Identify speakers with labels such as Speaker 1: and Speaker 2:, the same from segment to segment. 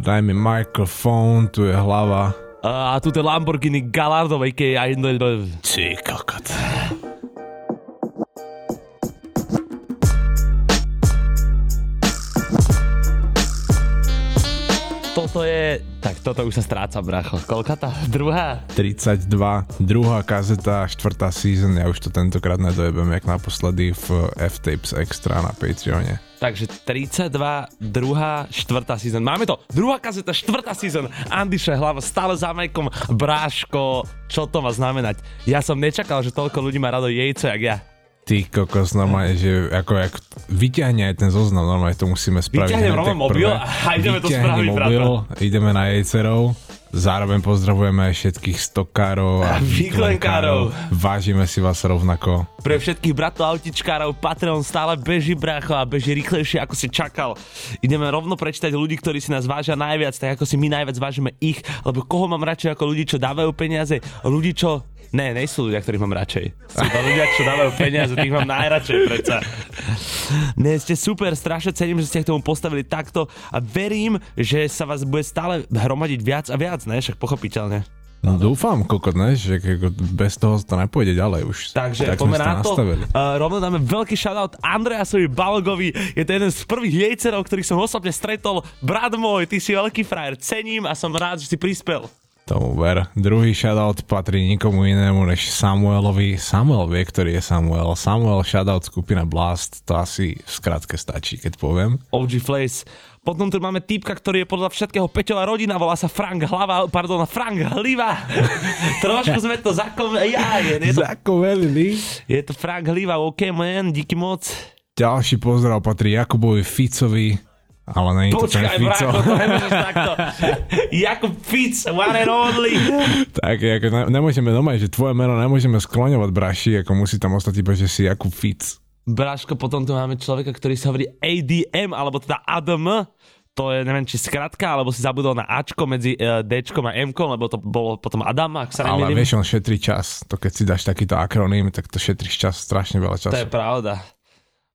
Speaker 1: Daj mi mikrofón, tu je hlava.
Speaker 2: A tu je Lamborghini Gallardo, a.k.a.
Speaker 1: Ty kokot.
Speaker 2: Tak toto už sa stráca, bracho. Koľka tá? Druhá?
Speaker 1: 32, druhá kazeta, štvrtá season, ja už to tentokrát nedojebem, jak naposledy v F-Tapes Extra na Patreone.
Speaker 2: Takže 32, druhá, štvrtá season. Máme to. Druhá kazeta, štvrtá season. Andyše hlava stále za Majkom. Bráško, čo to má znamenať? Ja som nečakal, že toľko ľudí má rado jejco, jak ja.
Speaker 1: Ty kokos, normálne, že ako, ako vyťahne aj ten zoznam, normálne to musíme spraviť.
Speaker 2: Vyťahnem rovno mobil a ideme to spraviť,
Speaker 1: mobil, brata. ideme na jejcerov, zároveň pozdravujeme aj všetkých stokárov a
Speaker 2: výklenkárov.
Speaker 1: Vážime si vás rovnako.
Speaker 2: Pre všetkých bratov autičkárov Patreon stále beží bracho a beží rýchlejšie ako si čakal. Ideme rovno prečítať ľudí, ktorí si nás vážia najviac, tak ako si my najviac vážime ich, lebo koho mám radšej ako ľudí, čo dávajú peniaze, ľudí, čo Ne, nejsú ľudia, ktorých mám radšej. Sú to ľudia, čo dávajú peniaze, tých mám najradšej predsa. Ne, ste super, strašne cením, že ste k tomu postavili takto a verím, že sa vás bude stále hromadiť viac a viac, ne? Však pochopiteľne.
Speaker 1: No, dúfam, kokot, ne? že bez toho to nepôjde ďalej už.
Speaker 2: Takže tak poďme na to. Uh, rovno dáme veľký shoutout Andreasovi Balgovi. Je to jeden z prvých jejcerov, ktorých som osobne stretol. Brat môj, ty si veľký frajer. Cením a som rád, že si prispel.
Speaker 1: Tomu ver. Druhý shoutout patrí nikomu inému než Samuelovi. Samuel vie, ktorý je Samuel. Samuel shoutout skupina Blast. To asi v skratke stačí, keď poviem.
Speaker 2: OG Flace. Potom tu máme typka, ktorý je podľa všetkého Peťová rodina, volá sa Frank Hlava, pardon, Frank Hliva. Trošku sme to zakovelili. Ja, je, je to,
Speaker 1: zakovelili.
Speaker 2: Je to Frank Hliva, OK man, díky moc.
Speaker 1: Ďalší pozdrav patrí Jakubovi Ficovi, ale nie je to ten Fico.
Speaker 2: Bráko, to takto. Jakub Fic, one and only.
Speaker 1: tak, ako ne, nemôžeme doma, že tvoje meno nemôžeme skloňovať, braši, ako musí tam ostať iba, že si Jakub Fic.
Speaker 2: Braško, potom tu máme človeka, ktorý sa hovorí ADM, alebo teda ADM, to je, neviem, či skratka, alebo si zabudol na Ačko medzi uh, Dčkom a Mkom, lebo to bolo potom Adam, ak sa
Speaker 1: Ale vieš, on šetrí čas. To keď si dáš takýto akroným, tak to šetríš čas, strašne veľa času.
Speaker 2: To je pravda.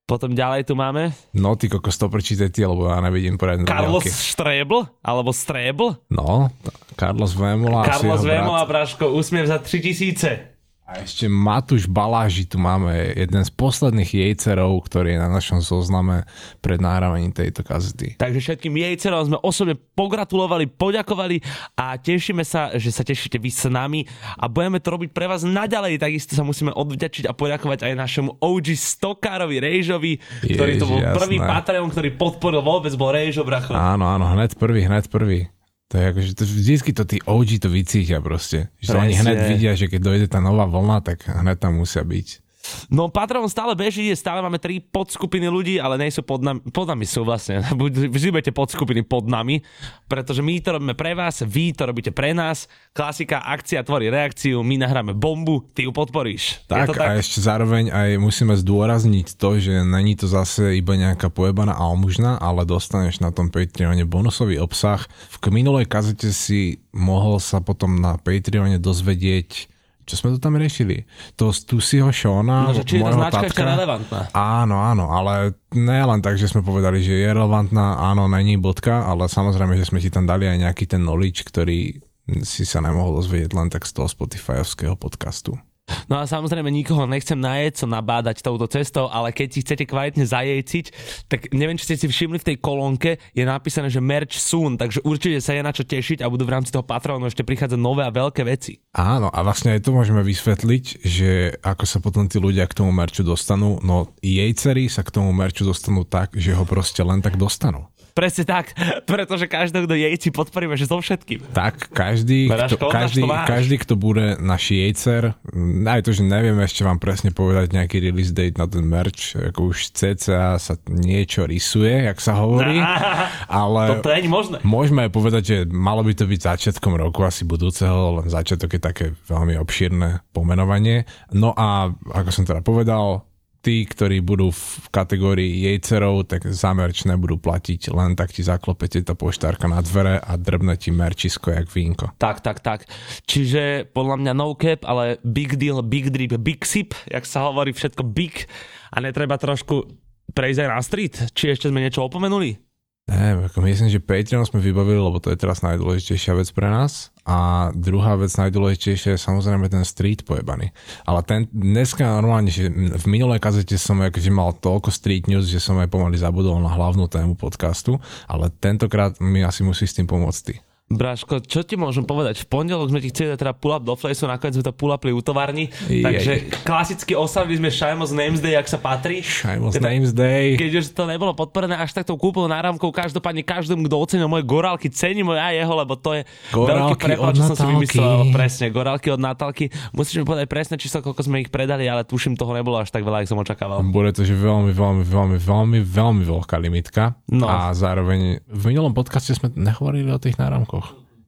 Speaker 2: Potom ďalej tu máme...
Speaker 1: No, ty kokos to prečítaj ty, lebo ja nevidím poriadne
Speaker 2: Carlos Strebl, alebo Strebl.
Speaker 1: No, Carlos Vémola.
Speaker 2: Carlos Vémola, Braško, úsmiev za 3000.
Speaker 1: A ešte Matúš Baláži tu máme, jeden z posledných jejcerov, ktorý je na našom zozname pred nahrávaním tejto kazety.
Speaker 2: Takže všetkým jejcerom sme osobne pogratulovali, poďakovali a tešíme sa, že sa tešíte vy s nami a budeme to robiť pre vás naďalej. Takisto sa musíme odvďačiť a poďakovať aj našemu OG Stokárovi Rejžovi, ktorý Ježi, to bol jasné. prvý Patreon, ktorý podporil vôbec, bol Rejžo, bracho.
Speaker 1: Áno, áno, hned prvý, hned prvý. To je ako, že to, vždycky to tí OG to vycítia proste. Že Presne. oni hneď vidia, že keď dojde tá nová vlna, tak hneď tam musia byť.
Speaker 2: No Patreon stále beží, stále máme tri podskupiny ľudí, ale nie sú pod nami, pod nami sú vlastne, vždy budete podskupiny pod nami, pretože my to robíme pre vás, vy to robíte pre nás, klasika, akcia tvorí reakciu, my nahráme bombu, ty ju podporíš.
Speaker 1: Tak, tak? a ešte zároveň aj musíme zdôrazniť to, že není to zase iba nejaká pojebaná almužna, ale dostaneš na tom Patreone bonusový obsah. V minulej kazete si mohol sa potom na Patreone dozvedieť čo sme to tam riešili? To z Tusiho Shona,
Speaker 2: no, že či je tá značka tatka, ešte relevantná.
Speaker 1: Áno, áno, ale ne len tak, že sme povedali, že je relevantná, áno, není bodka, ale samozrejme, že sme ti tam dali aj nejaký ten knowledge, ktorý si sa nemohol dozvedieť len tak z toho Spotifyovského podcastu.
Speaker 2: No a samozrejme nikoho nechcem najeť, co nabádať touto cestou, ale keď si chcete kvalitne zajejciť, tak neviem, či ste si všimli v tej kolónke, je napísané, že merch soon, takže určite sa je na čo tešiť a budú v rámci toho Patronu ešte prichádzať nové a veľké veci.
Speaker 1: Áno, a vlastne aj to môžeme vysvetliť, že ako sa potom tí ľudia k tomu merču dostanú, no jejcery sa k tomu merču dostanú tak, že ho proste len tak dostanú.
Speaker 2: Presne tak, pretože každý, kto jejci, podporíme, že so všetkým.
Speaker 1: Tak, každý, kto, každý, každý, kto bude náš jejcer, aj to, že neviem ešte vám presne povedať nejaký release date na ten merch, ako už cca sa niečo rysuje, jak sa hovorí, ale
Speaker 2: to, to nie možné.
Speaker 1: môžeme aj povedať, že malo by to byť začiatkom roku asi budúceho, len začiatok je také veľmi obšírne pomenovanie. No a ako som teda povedal, tí, ktorí budú v kategórii jejcerov, tak za merč nebudú platiť, len tak ti zaklopete tá poštárka na dvere a drbne ti merčisko jak vínko.
Speaker 2: Tak, tak, tak. Čiže podľa mňa no cap, ale big deal, big drip, big sip, jak sa hovorí, všetko big a netreba trošku prejsť aj na street. Či ešte sme niečo opomenuli?
Speaker 1: Ne, ako myslím, že Patreon sme vybavili, lebo to je teraz najdôležitejšia vec pre nás. A druhá vec najdôležitejšia je samozrejme ten street pojebaný. Ale ten, dneska normálne, že v minulej kazete som akože mal toľko street news, že som aj pomaly zabudol na hlavnú tému podcastu, ale tentokrát mi asi musí s tým pomôcť ty.
Speaker 2: Braško, čo ti môžem povedať? V pondelok sme ti chceli teda pull up do Flejsu, nakoniec sme to pull upli u továrni, takže klasicky oslavili sme Shimos Names Day, ak sa patrí.
Speaker 1: Shimos teda, Names Day.
Speaker 2: Keď už to nebolo podporené až takto kúpou náramkou, každopádne každému, kto ocenil moje gorálky, cení moje aj jeho, lebo to je gorálky veľký prepad, čo som si vymyslel. Presne, gorálky od Natálky. Musíš mi povedať presné číslo, koľko sme ich predali, ale tuším, toho nebolo až tak veľa, ako som očakával.
Speaker 1: Bude to, že veľmi, veľmi, veľmi, veľmi, veľmi veľká limitka. No. A zároveň v minulom podcaste sme nehovorili o tých náramkoch.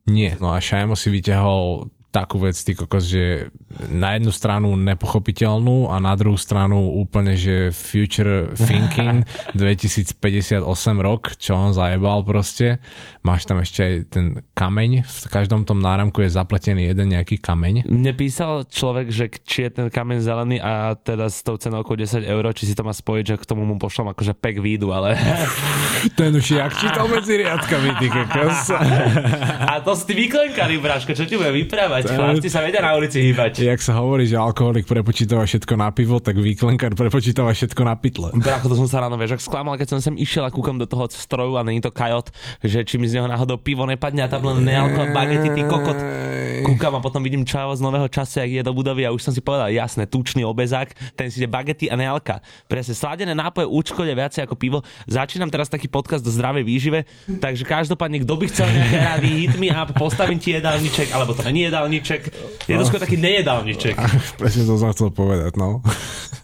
Speaker 1: Nie. No a Shimo si vyťahol takú vec, ty kokos, že na jednu stranu nepochopiteľnú a na druhú stranu úplne, že future thinking 2058 rok, čo on zajebal proste. Máš tam ešte aj ten kameň, v každom tom náramku je zapletený jeden nejaký kameň.
Speaker 2: Mne písal človek, že či je ten kameň zelený a teda s tou cenou okolo 10 eur, či si to má spojiť, že k tomu mu pošlom akože pek výdu, ale...
Speaker 1: ten už jak čítal medzi riadkami, ty kokos.
Speaker 2: a to si ty vyklenkari, Braško, čo ti bude vyprávať? Chlapci sa vedia na ulici hýbať.
Speaker 1: Jak sa hovorí, že alkoholik prepočítava všetko na pivo, tak výklenkár prepočítava všetko na pytle.
Speaker 2: Bracho, to som sa ráno, vieš, ak sklamal, keď som sem išiel a kúkam do toho stroju a není to kajot, že či mi z neho náhodou pivo nepadne a tam len nealko, bagety, ty kokot. Kúkam a potom vidím čavo z nového času, jak je do budovy a už som si povedal, jasné, tučný obezák, ten si ide bagety a nealka. Presne, sladené nápoje účkode viacej ako pivo. Začínam teraz taký podcast do zdravej výžive, takže každopádne, kto by chcel nejaké rady, hit me up, postavím ti jedálniček, alebo to není jedálniček. Je to skôr taký nejedálniček.
Speaker 1: Presne to som chcel povedať, no.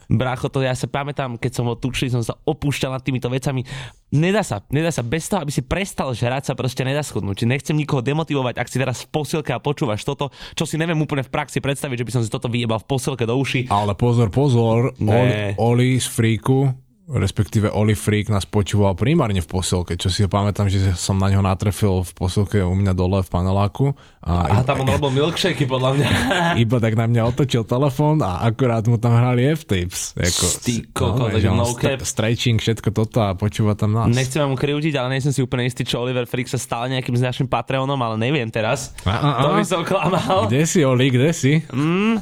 Speaker 2: Brácho, to ja sa pamätám, keď som ho tučil, som sa opúšťal nad týmito vecami. Nedá sa, nedá sa, bez toho, aby si prestal žrať, sa proste nedá schodnúť. Nechcem nikoho demotivovať, ak si teraz v posilke a počúvaš toto, čo si neviem úplne v praxi predstaviť, že by som si toto vyjebal v posilke do uši.
Speaker 1: Ale pozor, pozor, Oli, Oli z Freaku respektíve Oli Freak nás počúval primárne v posilke, čo si pamätám, že som na ňo natrefil v posilke u mňa dole v paneláku.
Speaker 2: A, a tam on robil milkshake podľa mňa.
Speaker 1: Iba tak na mňa otočil telefón a akurát mu tam hrali F-tapes.
Speaker 2: Jako, Ty koko, no, no cap.
Speaker 1: Stretching, všetko toto a počúva tam nás.
Speaker 2: Nechcem vám kriúdiť, ale nejsem si úplne istý, čo Oliver Freak sa stal nejakým s našim Patreonom, ale neviem teraz. A, a, a. To by som klamal.
Speaker 1: Kde si, Oli, kde si?
Speaker 2: Mm,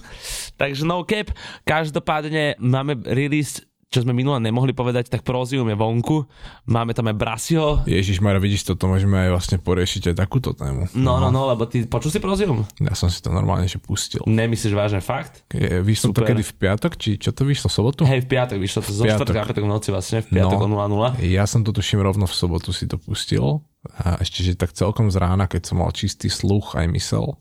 Speaker 2: takže no cap. Každopádne máme release čo sme minule nemohli povedať, tak Prozium je vonku. Máme tam aj Brasio.
Speaker 1: Ježiš Mara, vidíš, toto môžeme aj vlastne poriešiť aj takúto tému.
Speaker 2: No, no, no, lebo ty počul si Prozium?
Speaker 1: Ja som si to normálne že pustil.
Speaker 2: Nemyslíš vážne fakt?
Speaker 1: Je, vyšlo Super. to kedy v piatok, či čo to vyšlo v sobotu?
Speaker 2: Hej, v piatok vyšlo to zo štvrtka v noci vlastne, v piatok no, o 0
Speaker 1: Ja som to tuším rovno v sobotu si to pustil. A ešte, že tak celkom z rána, keď som mal čistý sluch aj mysel,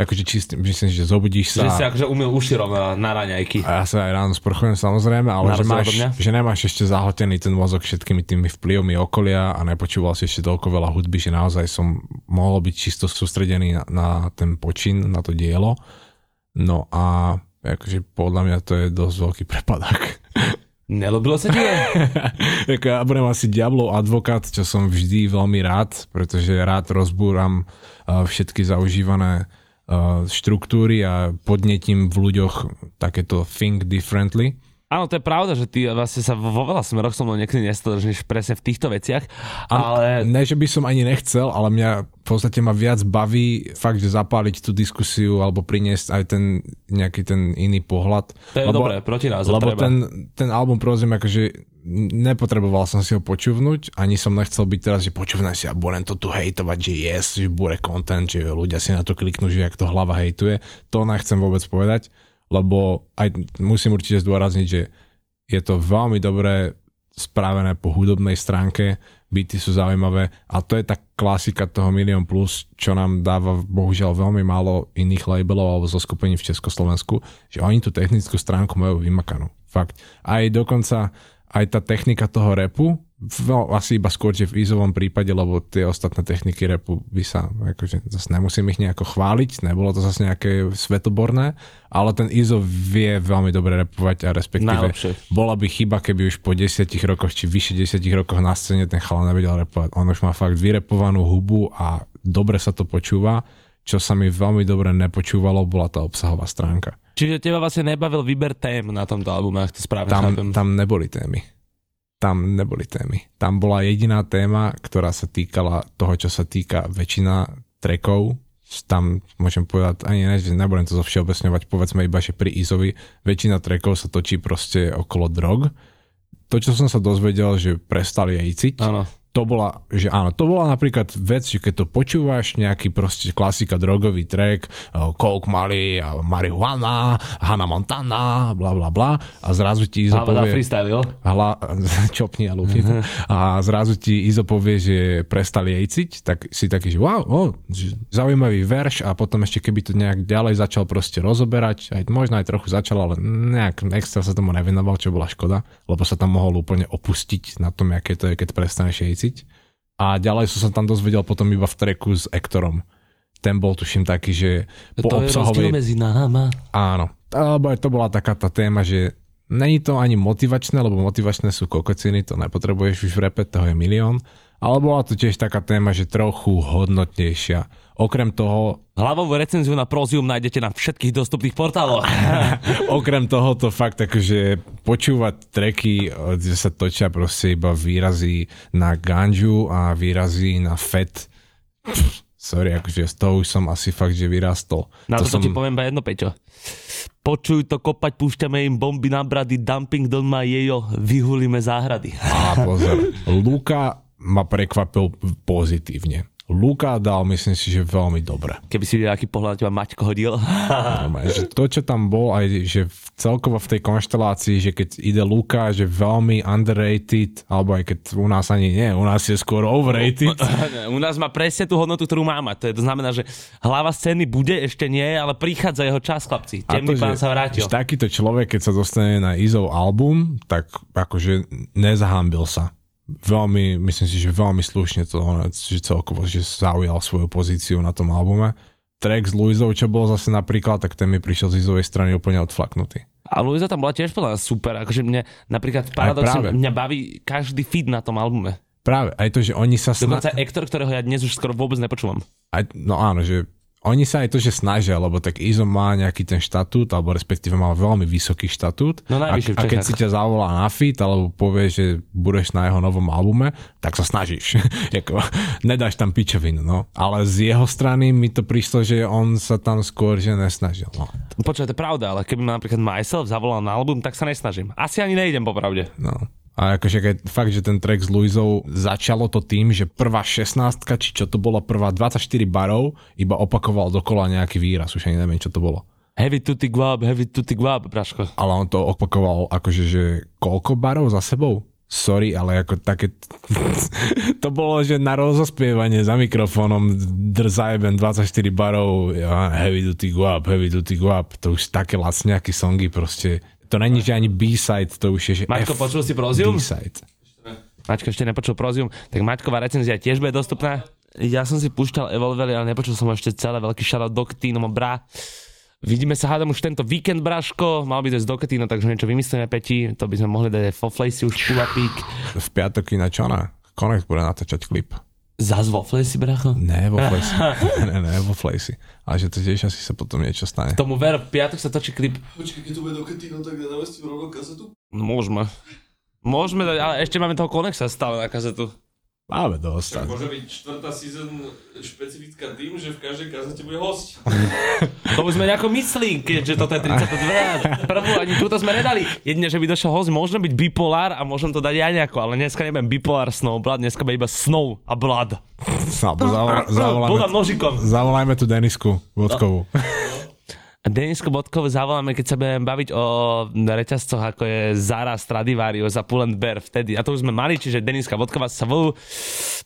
Speaker 1: akože čistý, myslím, že zobudíš sa.
Speaker 2: Že si akože umiel uši na raňajky.
Speaker 1: A ja sa aj ráno sprchujem samozrejme, ale že, máš, že nemáš ešte zahltený ten mozog všetkými tými vplyvmi okolia a nepočúval si ešte toľko veľa hudby, že naozaj som mohol byť čisto sústredený na, na ten počin, na to dielo. No a akože podľa mňa to je dosť veľký prepadák.
Speaker 2: Nelobilo sa ti?
Speaker 1: ja budem asi Diablov advokát, čo som vždy veľmi rád, pretože rád rozbúram všetky zaužívané štruktúry a podnetím v ľuďoch takéto think differently.
Speaker 2: Áno, to je pravda, že ty vlastne sa vo veľa smeroch so mnou niekedy nestotožníš presne v týchto veciach, ale...
Speaker 1: Ne, že by som ani nechcel, ale mňa v podstate ma viac baví fakt, že zapáliť tú diskusiu alebo priniesť aj ten nejaký ten iný pohľad.
Speaker 2: To je lebo, dobré, proti nás
Speaker 1: Lebo treba. ten, ten album prosím, akože nepotreboval som si ho počúvnuť, ani som nechcel byť teraz, že počúvnem si a budem to tu hejtovať, že yes, že bude content, že ľudia si na to kliknú, že jak to hlava hejtuje. To nechcem vôbec povedať, lebo aj musím určite zdôrazniť, že je to veľmi dobré spravené po hudobnej stránke, byty sú zaujímavé a to je tá klasika toho Milion Plus, čo nám dáva bohužiaľ veľmi málo iných labelov alebo zo skupení v Československu, že oni tú technickú stránku majú vymakanú. Fakt. Aj dokonca aj tá technika toho repu, no, asi iba skôr, že v Izovom prípade, lebo tie ostatné techniky repu by sa, akože zase nemusím ich nejako chváliť, nebolo to zase nejaké svetoborné, ale ten Izo vie veľmi dobre repovať a respektíve
Speaker 2: Najlepšie.
Speaker 1: bola by chyba, keby už po desiatich rokoch či vyše desiatich rokoch na scéne ten chala nevedel repovať. On už má fakt vyrepovanú hubu a dobre sa to počúva čo sa mi veľmi dobre nepočúvalo, bola tá obsahová stránka.
Speaker 2: Čiže teba vlastne nebavil výber tém na tomto albume, ak to správne
Speaker 1: tam,
Speaker 2: chápem.
Speaker 1: Tam neboli témy. tam neboli témy. Tam bola jediná téma, ktorá sa týkala toho, čo sa týka väčšina trekov. Tam môžem povedať, ani ne, že nebudem to zovšeobecňovať, povedzme iba, že pri Izovi väčšina trekov sa točí proste okolo drog. To, čo som sa dozvedel, že prestali jejciť,
Speaker 2: Áno.
Speaker 1: To bola, že áno, to bola napríklad vec, že keď to počúvaš, nejaký proste klasika drogový track, eh, Coke Mali, a marihuana, Hannah Montana, bla bla bla a zrazu ti Izo povie, hla, čopni a lúky, a zrazu ti Izo povie, že prestali jejciť, tak si taký, že wow, oh, zaujímavý verš a potom ešte keby to nejak ďalej začal proste rozoberať, aj možno aj trochu začal, ale nejak extra sa tomu nevenoval, čo bola škoda, lebo sa tam mohol úplne opustiť na tom, aké to je, keď prestaneš jejciť. A ďalej som sa tam dozvedel potom iba v treku s Ektorom. Ten bol tuším taký, že po
Speaker 2: to je
Speaker 1: obsahovej...
Speaker 2: medzi náma.
Speaker 1: Áno, alebo aj to bola taká tá téma, že není to ani motivačné, lebo motivačné sú kokociny, to nepotrebuješ už v repe, toho je milión. Ale bola to tiež taká téma, že trochu hodnotnejšia. Okrem toho,
Speaker 2: Hlavovú recenziu na Prozium nájdete na všetkých dostupných portáloch.
Speaker 1: okrem toho to fakt akože počúvať treky, kde sa točia proste iba výrazy na ganžu a výrazy na fet. Pff, sorry, akože z toho už som asi fakt, že vyrastol.
Speaker 2: Na to, to
Speaker 1: som...
Speaker 2: ti poviem iba jedno, Peťo. Počuj to kopať, púšťame im bomby na brady, dumping don ma jejo, vyhulíme záhrady.
Speaker 1: A pozor, Luka ma prekvapil pozitívne. Luka dal, myslím si, že veľmi dobre.
Speaker 2: Keby si videl, aký pohľad teba Maťko hodil.
Speaker 1: Normálne, že to, čo tam bol, aj že celkovo v tej konštelácii, že keď ide Luka, že veľmi underrated, alebo aj keď u nás ani nie, u nás je skôr overrated.
Speaker 2: U nás má presne tú hodnotu, ktorú má mať. To, je, to znamená, že hlava scény bude, ešte nie, ale prichádza jeho čas, chlapci. Temný pán sa vrátil.
Speaker 1: že takýto človek, keď sa dostane na Izov album, tak akože nezahambil sa. Veľmi, myslím si, že veľmi slušne to, že celkovo, že zaujal svoju pozíciu na tom albume. Track s Luizou, čo bol zase napríklad, tak ten mi prišiel z Izovej strany úplne odflaknutý.
Speaker 2: A Luisa tam bola tiež podľa mňa super. Akože mne napríklad paradoxne, mňa baví každý feed na tom albume.
Speaker 1: Práve, aj to, že oni sa... Sna-
Speaker 2: Dokonca Ektor, ktorého ja dnes už skoro vôbec nepočúvam.
Speaker 1: aj, no áno, že oni sa aj to, že snažia, lebo tak Izo má nejaký ten štatút, alebo respektíve má veľmi vysoký štatút.
Speaker 2: No
Speaker 1: a, a keď si ťa zavolá na fit, alebo povie, že budeš na jeho novom albume, tak sa snažíš. Nedáš tam pičovinu, no. Ale z jeho strany mi to prišlo, že on sa tam skôr, že nesnažil. No.
Speaker 2: Počúvaj, to je pravda, ale keby ma napríklad Myself zavolal na album, tak sa nesnažím. Asi ani nejdem popravde.
Speaker 1: no. A akože keď fakt, že ten track s Luizou začalo to tým, že prvá 16 či čo to bolo, prvá 24 barov, iba opakoval dokola nejaký výraz, už ani neviem, čo to bolo.
Speaker 2: Heavy tutti guab, heavy tutti guab, Braško.
Speaker 1: ale on to opakoval akože, že koľko barov za sebou? Sorry, ale ako také... to bolo, že na rozospievanie za mikrofónom drzajben 24 barov ja, heavy duty guap, heavy duty guap. To už také lacňaké songy proste. To není, že ani B-side, to už je, že
Speaker 2: Maťko,
Speaker 1: F
Speaker 2: počul si Prozium?
Speaker 1: B-side.
Speaker 2: Maťko ešte nepočul Prozium, tak Maťková recenzia tiež bude dostupná. Ja som si púšťal Evolveli, ale nepočul som ešte celé. Veľký shoutout do Ketino, bra. Vidíme sa hádam už tento víkend, Braško. Mal by to ísť do takže niečo vymyslíme, Peti. To by sme mohli dať aj Foflejsi už Pulapík.
Speaker 1: V piatok na čo na? Connect bude natáčať klip.
Speaker 2: Zas Foflejsi, bracho.
Speaker 1: Ne, vo Flacey. ne, ne, vo Flacey. Ale že to tiež asi sa potom niečo stane.
Speaker 2: Tomu ver, v piatok sa točí klip.
Speaker 3: Počkaj, keď tu bude do Ketino, tak namestím rovno kazetu?
Speaker 2: No, môžeme. Môžeme dať, ale ešte máme toho Konexa stále na kazetu.
Speaker 1: Máme dosť.
Speaker 3: Môže byť štvrtá season špecifická tým, že v každej kazete bude host.
Speaker 2: To už sme nejako myslí, keďže toto je 32. Prvú ani túto sme nedali. Jedine, že by došiel host, možno byť bipolár a môžem to dať aj nejako, ale dneska nebudem bipolár snow blood, dneska bude iba snow a
Speaker 1: zavolá, zavoláme,
Speaker 2: Blood nožikom.
Speaker 1: zavolajme tu Denisku Vodkovú.
Speaker 2: A Denisko Bodkov zavoláme, keď sa budeme baviť o reťazcoch, ako je Zara, Stradivarius a Pull Bear vtedy. A to už sme mali, čiže Deniska Bodková sa volú.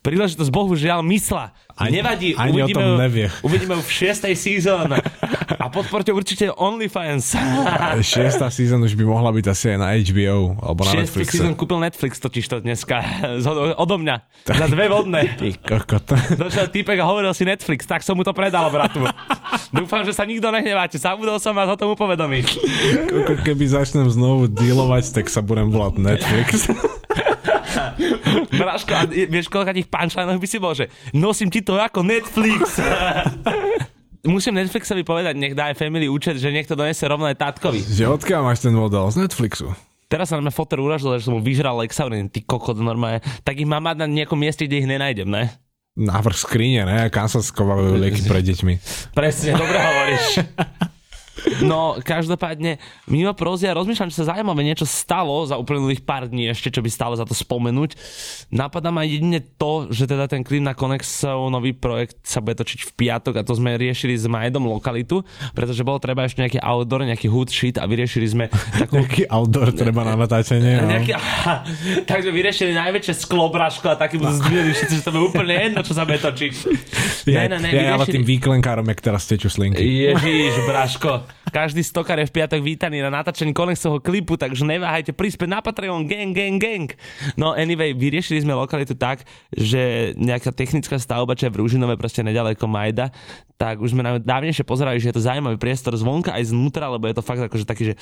Speaker 2: Príležitosť bohužiaľ mysla.
Speaker 1: Ani-
Speaker 2: Nevadí,
Speaker 1: ani o
Speaker 2: uvidíme,
Speaker 1: tom
Speaker 2: ju-
Speaker 1: nevie.
Speaker 2: uvidíme ju v šiestej season. A podporte určite OnlyFans.
Speaker 1: Šiesta season už by mohla byť asi aj na HBO alebo na
Speaker 2: Šiestý
Speaker 1: Netflixe.
Speaker 2: season kúpil Netflix totiž to dneska. Odo mňa. Za dve vodné.
Speaker 1: Ty kokot.
Speaker 2: Došiel týpek a hovoril si Netflix, tak som mu to predal, bratu. Dúfam, že sa nikto nehneváte. Zabudol som vás o tom upovedomiť.
Speaker 1: Keby začnem znovu dealovať, tak sa budem volať Netflix.
Speaker 2: Braško, a vieš, koľko tých punchlinov by si bol, že nosím ti to ako Netflix. Musím Netflixovi povedať, nech dá aj family účet, že nech to donese rovno aj tátkovi.
Speaker 1: že odkiaľ máš ten model? Z Netflixu.
Speaker 2: Teraz sa na mňa foter uražil, že som mu vyžral Lexaurin, ty kokot normálne. Tak ich mám mať na nejakom mieste, kde ich nenájdem, ne?
Speaker 1: Návrh skrine, ne? Kam sa skovajú lieky pre deťmi.
Speaker 2: Presne, dobre hovoríš. No, každopádne, mimo prózia, rozmýšľam, či sa zaujímavé niečo stalo za uplynulých pár dní ešte, čo by stalo za to spomenúť. Napadá ma jedine to, že teda ten Klím na Konexov nový projekt sa bude točiť v piatok a to sme riešili s Majdom lokalitu, pretože bolo treba ešte nejaký outdoor, nejaký hood shit a vyriešili sme takú...
Speaker 1: Nejaký outdoor treba na natáčanie. No.
Speaker 2: Nejaký, tak sme vyriešili najväčšie sklobraško a taký budú zdvíjali všetci, že to bude úplne jedno, čo sa bude točiť.
Speaker 1: Ja, ja, ja, ale tým výklenkárom, jak teraz tečú slinky.
Speaker 2: Ježiš, Braško. Každý stokar je v piatok vítaný na natáčení Konexovho klipu, takže neváhajte príspäť na Patreon, gang, gang, gang. No anyway, vyriešili sme lokalitu tak, že nejaká technická stavba, čo je v Rúžinove, proste nedaleko Majda, tak už sme na dávnejšie pozerali, že je to zaujímavý priestor zvonka aj znútra, lebo je to fakt akože taký, že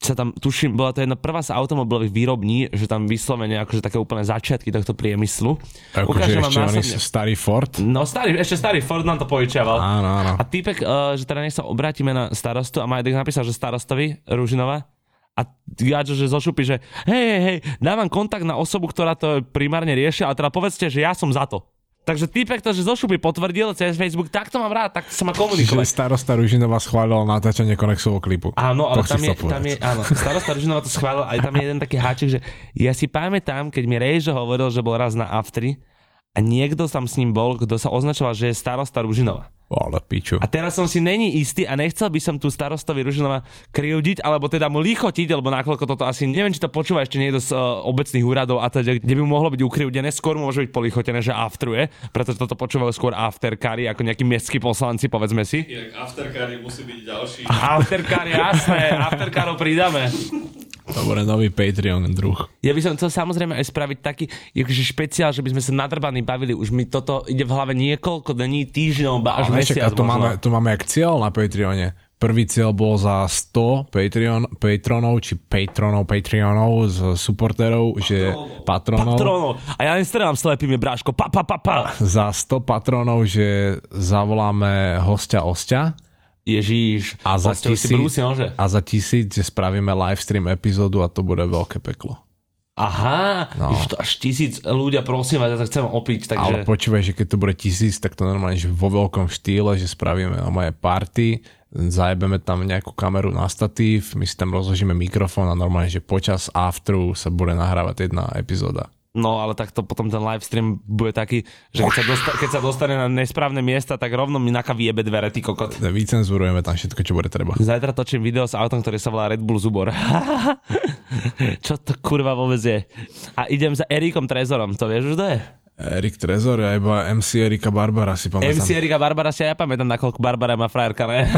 Speaker 2: sa tam, tuším, bola to jedna prvá z automobilových výrobní, že tam vyslovene akože také úplné začiatky tohto priemyslu.
Speaker 1: Akože ešte následne... starý Ford?
Speaker 2: No starý, ešte starý Ford nám to požičiaval.
Speaker 1: Áno, áno.
Speaker 2: A týpek, uh, že teda nech sa obrátime na starostu a Majdek napísal, že starostovi Ružinova a ja, že zošupí, že hej, hej, hej, dávam kontakt na osobu, ktorá to primárne rieši, ale teda povedzte, že ja som za to. Takže týpek to, že zo šupy potvrdil cez Facebook, tak to mám rád, tak sa ma komunikovať.
Speaker 1: Že starosta Ružinova schválil natáčanie Konexovho klipu.
Speaker 2: Áno, ale tam je, tam je, áno, starosta Ružinova to schválil, aj tam je jeden taký háčik, že ja si pamätám, keď mi Rejžo hovoril, že bol raz na Aftri a niekto tam s ním bol, kto sa označoval, že je starosta Ružinova.
Speaker 1: Ale piču.
Speaker 2: A teraz som si není istý a nechcel by som tu starostovi Ružinova kriudiť, alebo teda mu lichotiť, alebo nakoľko toto asi, neviem, či to počúva ešte niekto z uh, obecných úradov a teda, kde by mohlo byť ukriudené, skôr môže byť polichotené, že afteruje, pretože toto počúvajú skôr afterkary, ako nejakí mestskí poslanci, povedzme si.
Speaker 3: Afterkary musí byť ďalší.
Speaker 2: Afterkary, jasné, afterkarov pridáme.
Speaker 1: To bude nový Patreon druh.
Speaker 2: Ja by som chcel samozrejme aj spraviť taký akože špeciál, že by sme sa nadrbaní bavili. Už mi toto ide v hlave niekoľko dní, týždňov, až
Speaker 1: Ale
Speaker 2: mesiac.
Speaker 1: A to máme, to máme jak cieľ na Patreone. Prvý cieľ bol za 100 Patreon, patronov, či patronov, patreonov z supporterov, že patronov.
Speaker 2: Patronov. A ja nestrelám slepými, bráško. Pa, pa, pa, pa.
Speaker 1: Za 100 patronov, že zavoláme hostia ostia.
Speaker 2: Ježíš,
Speaker 1: A za, tisíc,
Speaker 2: brúsi, nože.
Speaker 1: a za tisíc, že spravíme livestream epizódu a to bude veľké peklo.
Speaker 2: Aha,
Speaker 1: No.
Speaker 2: to až tisíc ľudia, prosím vás, ja to chcem opiť, takže...
Speaker 1: Ale počúvaj, že keď to bude tisíc, tak to normálne, že vo veľkom štýle, že spravíme moje party, zajebeme tam nejakú kameru na statív, my si tam rozložíme mikrofón a normálne, že počas afteru sa bude nahrávať jedna epizóda.
Speaker 2: No ale tak to potom ten livestream bude taký, že keď sa, dosta- keď sa dostane na nesprávne miesta, tak rovno mi naka vyjebe dvere, ty kokot.
Speaker 1: Vycenzurujeme tam všetko, čo bude treba.
Speaker 2: Zajtra točím video s autom, ktorý sa volá Red Bull Zubor. Čo to kurva vôbec je? A idem za Erikom Trezorom, to vieš už, kto je?
Speaker 1: Erik Trezor a iba MC Erika Barbara si pamätám.
Speaker 2: MC Erika Barbara si aj ja pamätám, nakoľko Barbara má frajerka, ne?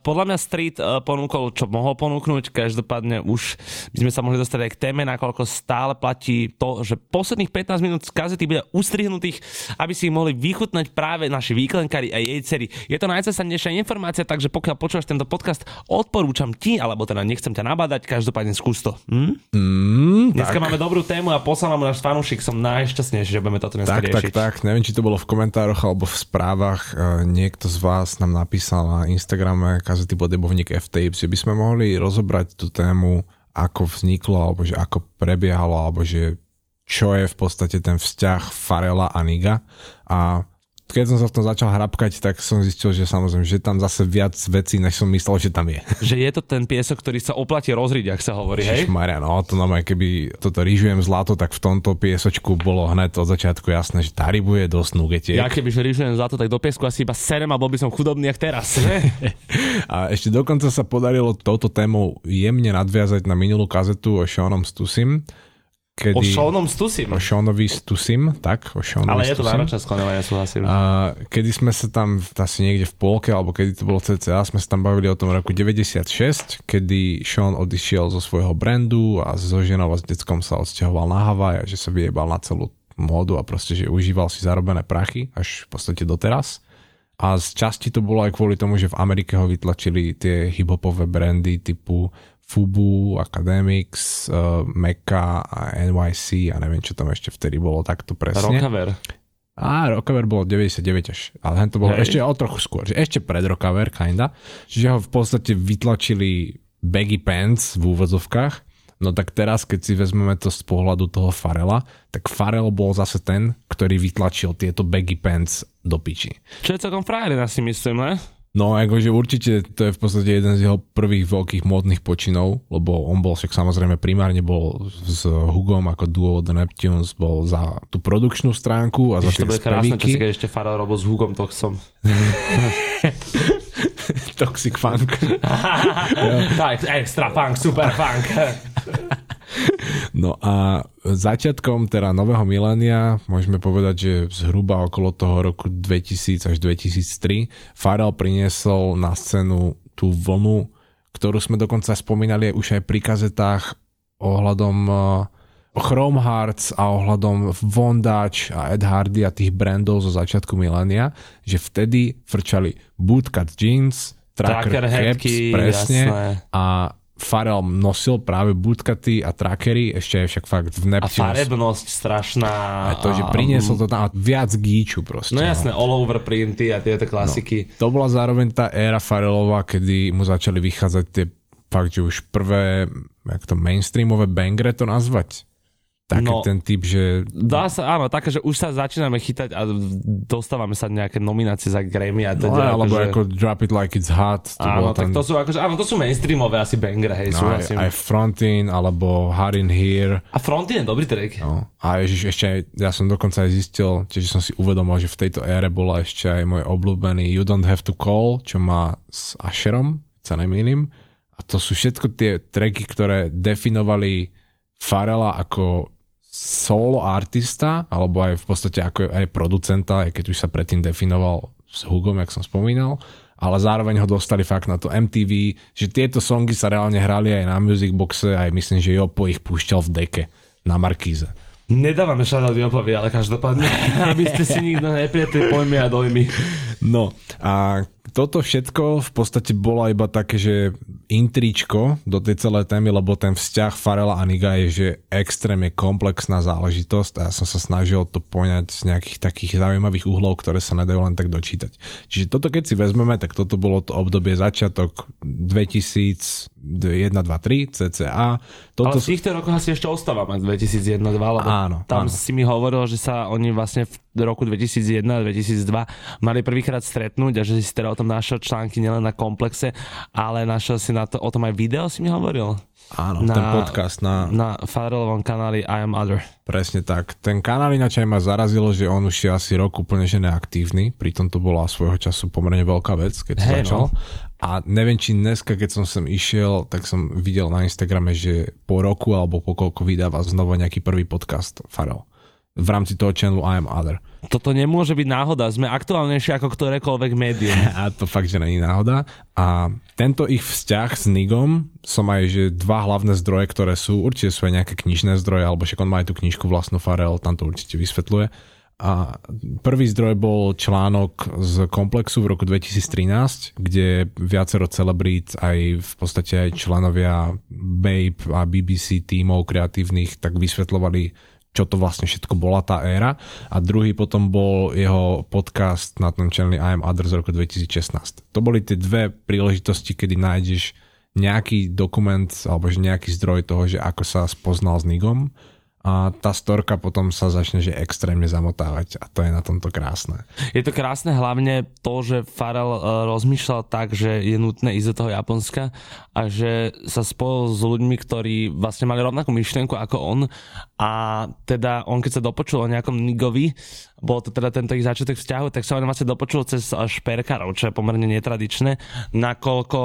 Speaker 2: Podľa mňa Street uh, ponúkol, čo mohol ponúknuť, každopádne už by sme sa mohli dostať aj k téme, nakoľko stále platí to, že posledných 15 minút z kazety bude ustrihnutých, aby si ich mohli vychutnať práve naši výklenkári a jej dcery. Je to najcestanejšia informácia, takže pokiaľ počúvaš tento podcast, odporúčam ti, alebo teda nechcem ťa nabádať, každopádne skús to. Hm?
Speaker 1: Mm,
Speaker 2: Dneska
Speaker 1: tak,
Speaker 2: máme dobrú tému a poslal nám náš fanúšik, som najšťastnejší, že budeme toto dneska
Speaker 1: tak, tak,
Speaker 2: riešiť.
Speaker 1: tak. Neviem, či to bolo v komentároch alebo v správach. E, Niekto z vás nám napísal na Instagrame kazety podebovník F-Tapes, že by sme mohli rozobrať tú tému, ako vzniklo, alebo že ako prebiehalo, alebo že čo je v podstate ten vzťah Farela a Niga. A keď som sa v tom začal hrabkať, tak som zistil, že samozrejme, že tam zase viac vecí, než som myslel, že tam je.
Speaker 2: Že je to ten piesok, ktorý sa oplatí rozriť, ak sa hovorí, hej?
Speaker 1: Maria, no to nám keby toto rýžujem zlato, tak v tomto piesočku bolo hneď od začiatku jasné, že tá rybu je dosť nugetiek.
Speaker 2: Ja keby že rýžujem zlato, tak do piesku asi iba serem a bol by som chudobný jak teraz.
Speaker 1: A ešte dokonca sa podarilo touto témou jemne nadviazať na minulú kazetu o Seanom Stusim. Kedy...
Speaker 2: O Seanom Stusim.
Speaker 1: O Seanovi Stusim, tak, o Seanovi
Speaker 2: Ale je to náročné skloňovanie, ja súhlasím.
Speaker 1: A kedy sme sa tam asi niekde v polke, alebo kedy to bolo cca, sme sa tam bavili o tom roku 96, kedy Sean odišiel zo svojho brandu a so ženou a s deckom sa odsťahoval na Havaj a že sa vyjebal na celú módu a proste, že užíval si zarobené prachy až v podstate doteraz. A z časti to bolo aj kvôli tomu, že v Amerike ho vytlačili tie hiphopové brandy typu Fubu, Academics, uh, Mecca a NYC a neviem, čo tam ešte vtedy bolo takto presne.
Speaker 2: Rockaver.
Speaker 1: Á, Rockaver bolo 99 až, ale to bolo
Speaker 2: Hej.
Speaker 1: ešte o trochu skôr, že ešte pred Rockaver, kinda. Čiže ho v podstate vytlačili baggy pants v úvodzovkách. No tak teraz, keď si vezmeme to z pohľadu toho Farela, tak Farel bol zase ten, ktorý vytlačil tieto baggy pants do piči.
Speaker 2: Čo je celkom frajerina si myslím, ne?
Speaker 1: No akože určite to je v podstate jeden z jeho prvých veľkých módnych počinov, lebo on bol však samozrejme primárne bol s Hugom ako duo The Neptunes, bol za tú produkčnú stránku a za
Speaker 2: Ešte to bude krásne, čo si keď ešte Farel robil s Hugom Toxom.
Speaker 1: Toxic funk.
Speaker 2: tak, extra funk, super funk.
Speaker 1: No a začiatkom teda nového milénia, môžeme povedať, že zhruba okolo toho roku 2000 až 2003 Farrell priniesol na scénu tú vlnu, ktorú sme dokonca spomínali už aj pri kazetách ohľadom uh, Chrome Hearts a ohľadom Von Dutch a Ed Hardy a tých brandov zo začiatku milénia, že vtedy frčali bootcut jeans, tracker,
Speaker 2: Tracker
Speaker 1: caps,
Speaker 2: hatky,
Speaker 1: presne,
Speaker 2: jasné.
Speaker 1: a Farrell nosil práve bootcuty a trackery, ešte aj však fakt v
Speaker 2: A
Speaker 1: Neptunes.
Speaker 2: farebnosť strašná.
Speaker 1: A to, že priniesol to tam a viac gíču proste.
Speaker 2: No jasné, all over printy a tieto klasiky.
Speaker 1: To bola zároveň tá éra Farrellova, kedy mu začali vychádzať tie fakt, že už prvé, jak to mainstreamové bangre to nazvať. Taký
Speaker 2: No.
Speaker 1: ten typ, že
Speaker 2: Dá sa, áno, také, že už sa začíname chytať a dostávame sa nejaké nominácie za Grammy a
Speaker 1: no,
Speaker 2: teda,
Speaker 1: alebo
Speaker 2: akože,
Speaker 1: ako Drop It Like It's Hot. To
Speaker 2: Áno, tak
Speaker 1: tam,
Speaker 2: to sú akože, áno, to sú mainstreamové asi bangre, hej,
Speaker 1: no, aj, aj Frontin, alebo Hard in Here.
Speaker 2: A Frontin je dobrý track.
Speaker 1: No. A ježiš, ešte aj, ja som dokonca aj zistil, čiže som si uvedomil, že v tejto ére bola ešte aj môj obľúbený You Don't Have to Call, čo má s Asherom, sa nemýlim. A to sú všetko tie tracky, ktoré definovali Farela ako solo artista, alebo aj v podstate ako aj producenta, aj keď už sa predtým definoval s Hugom, jak som spomínal, ale zároveň ho dostali fakt na to MTV, že tieto songy sa reálne hrali aj na Music Boxe, aj myslím, že Jopo ich púšťal v deke na Markíze.
Speaker 2: Nedávame shoutout Jopovi, ale každopádne, aby ste si nikto neprietli pojmy a dojmy.
Speaker 1: No a toto všetko v podstate bolo iba také, že intričko do tej celej témy, lebo ten vzťah Farela a Niga je, že extrémne komplexná záležitosť a ja som sa snažil to poňať z nejakých takých zaujímavých uhlov, ktoré sa nedajú len tak dočítať. Čiže toto keď si vezmeme, tak toto bolo to obdobie začiatok 2000, 1, 2, 3, CCA. Toto
Speaker 2: Ale v týchto rokoch asi ešte ostávame 2001 2 lebo
Speaker 1: Áno,
Speaker 2: tam
Speaker 1: áno.
Speaker 2: si mi hovoril, že sa oni vlastne v roku 2001 2002 mali prvýkrát stretnúť a že si teda o tom našiel články nielen na komplexe, ale našiel si na to, o tom aj video si mi hovoril?
Speaker 1: Áno,
Speaker 2: na-
Speaker 1: ten podcast na,
Speaker 2: Na Farrelovom kanáli I Am Other.
Speaker 1: Presne tak. Ten kanál ináč aj ma zarazilo, že on už je asi rok úplne že neaktívny, pritom to bola svojho času pomerne veľká vec, keď
Speaker 2: Hej,
Speaker 1: začal.
Speaker 2: no.
Speaker 1: A neviem, či dneska, keď som sem išiel, tak som videl na Instagrame, že po roku alebo po koľko vydáva znova nejaký prvý podcast Farel. V rámci toho channelu I am Other.
Speaker 2: Toto nemôže byť náhoda, sme aktuálnejšie ako ktorékoľvek médium.
Speaker 1: A to fakt, že není náhoda. A tento ich vzťah s Nigom som aj, že dva hlavné zdroje, ktoré sú, určite sú aj nejaké knižné zdroje, alebo však on má aj tú knižku vlastnú Farel, tam to určite vysvetľuje. A prvý zdroj bol článok z Komplexu v roku 2013, kde viacero celebrít, aj v podstate aj členovia Babe a BBC tímov kreatívnych, tak vysvetľovali čo to vlastne všetko bola tá éra. A druhý potom bol jeho podcast na tom channeli I Am Other z roku 2016. To boli tie dve príležitosti, kedy nájdeš nejaký dokument alebo že nejaký zdroj toho, že ako sa spoznal s Nigom a tá storka potom sa začne že extrémne zamotávať a to je na tomto krásne.
Speaker 2: Je to krásne hlavne to, že Farel uh, rozmýšľal tak, že je nutné ísť do toho Japonska a že sa spojil s ľuďmi, ktorí vlastne mali rovnakú myšlienku ako on a teda on keď sa dopočul o nejakom Nigovi, bol to teda tento ich začiatok vzťahu, tak sa on vlastne dopočul cez eh, šperkarov, čo je pomerne netradičné, nakoľko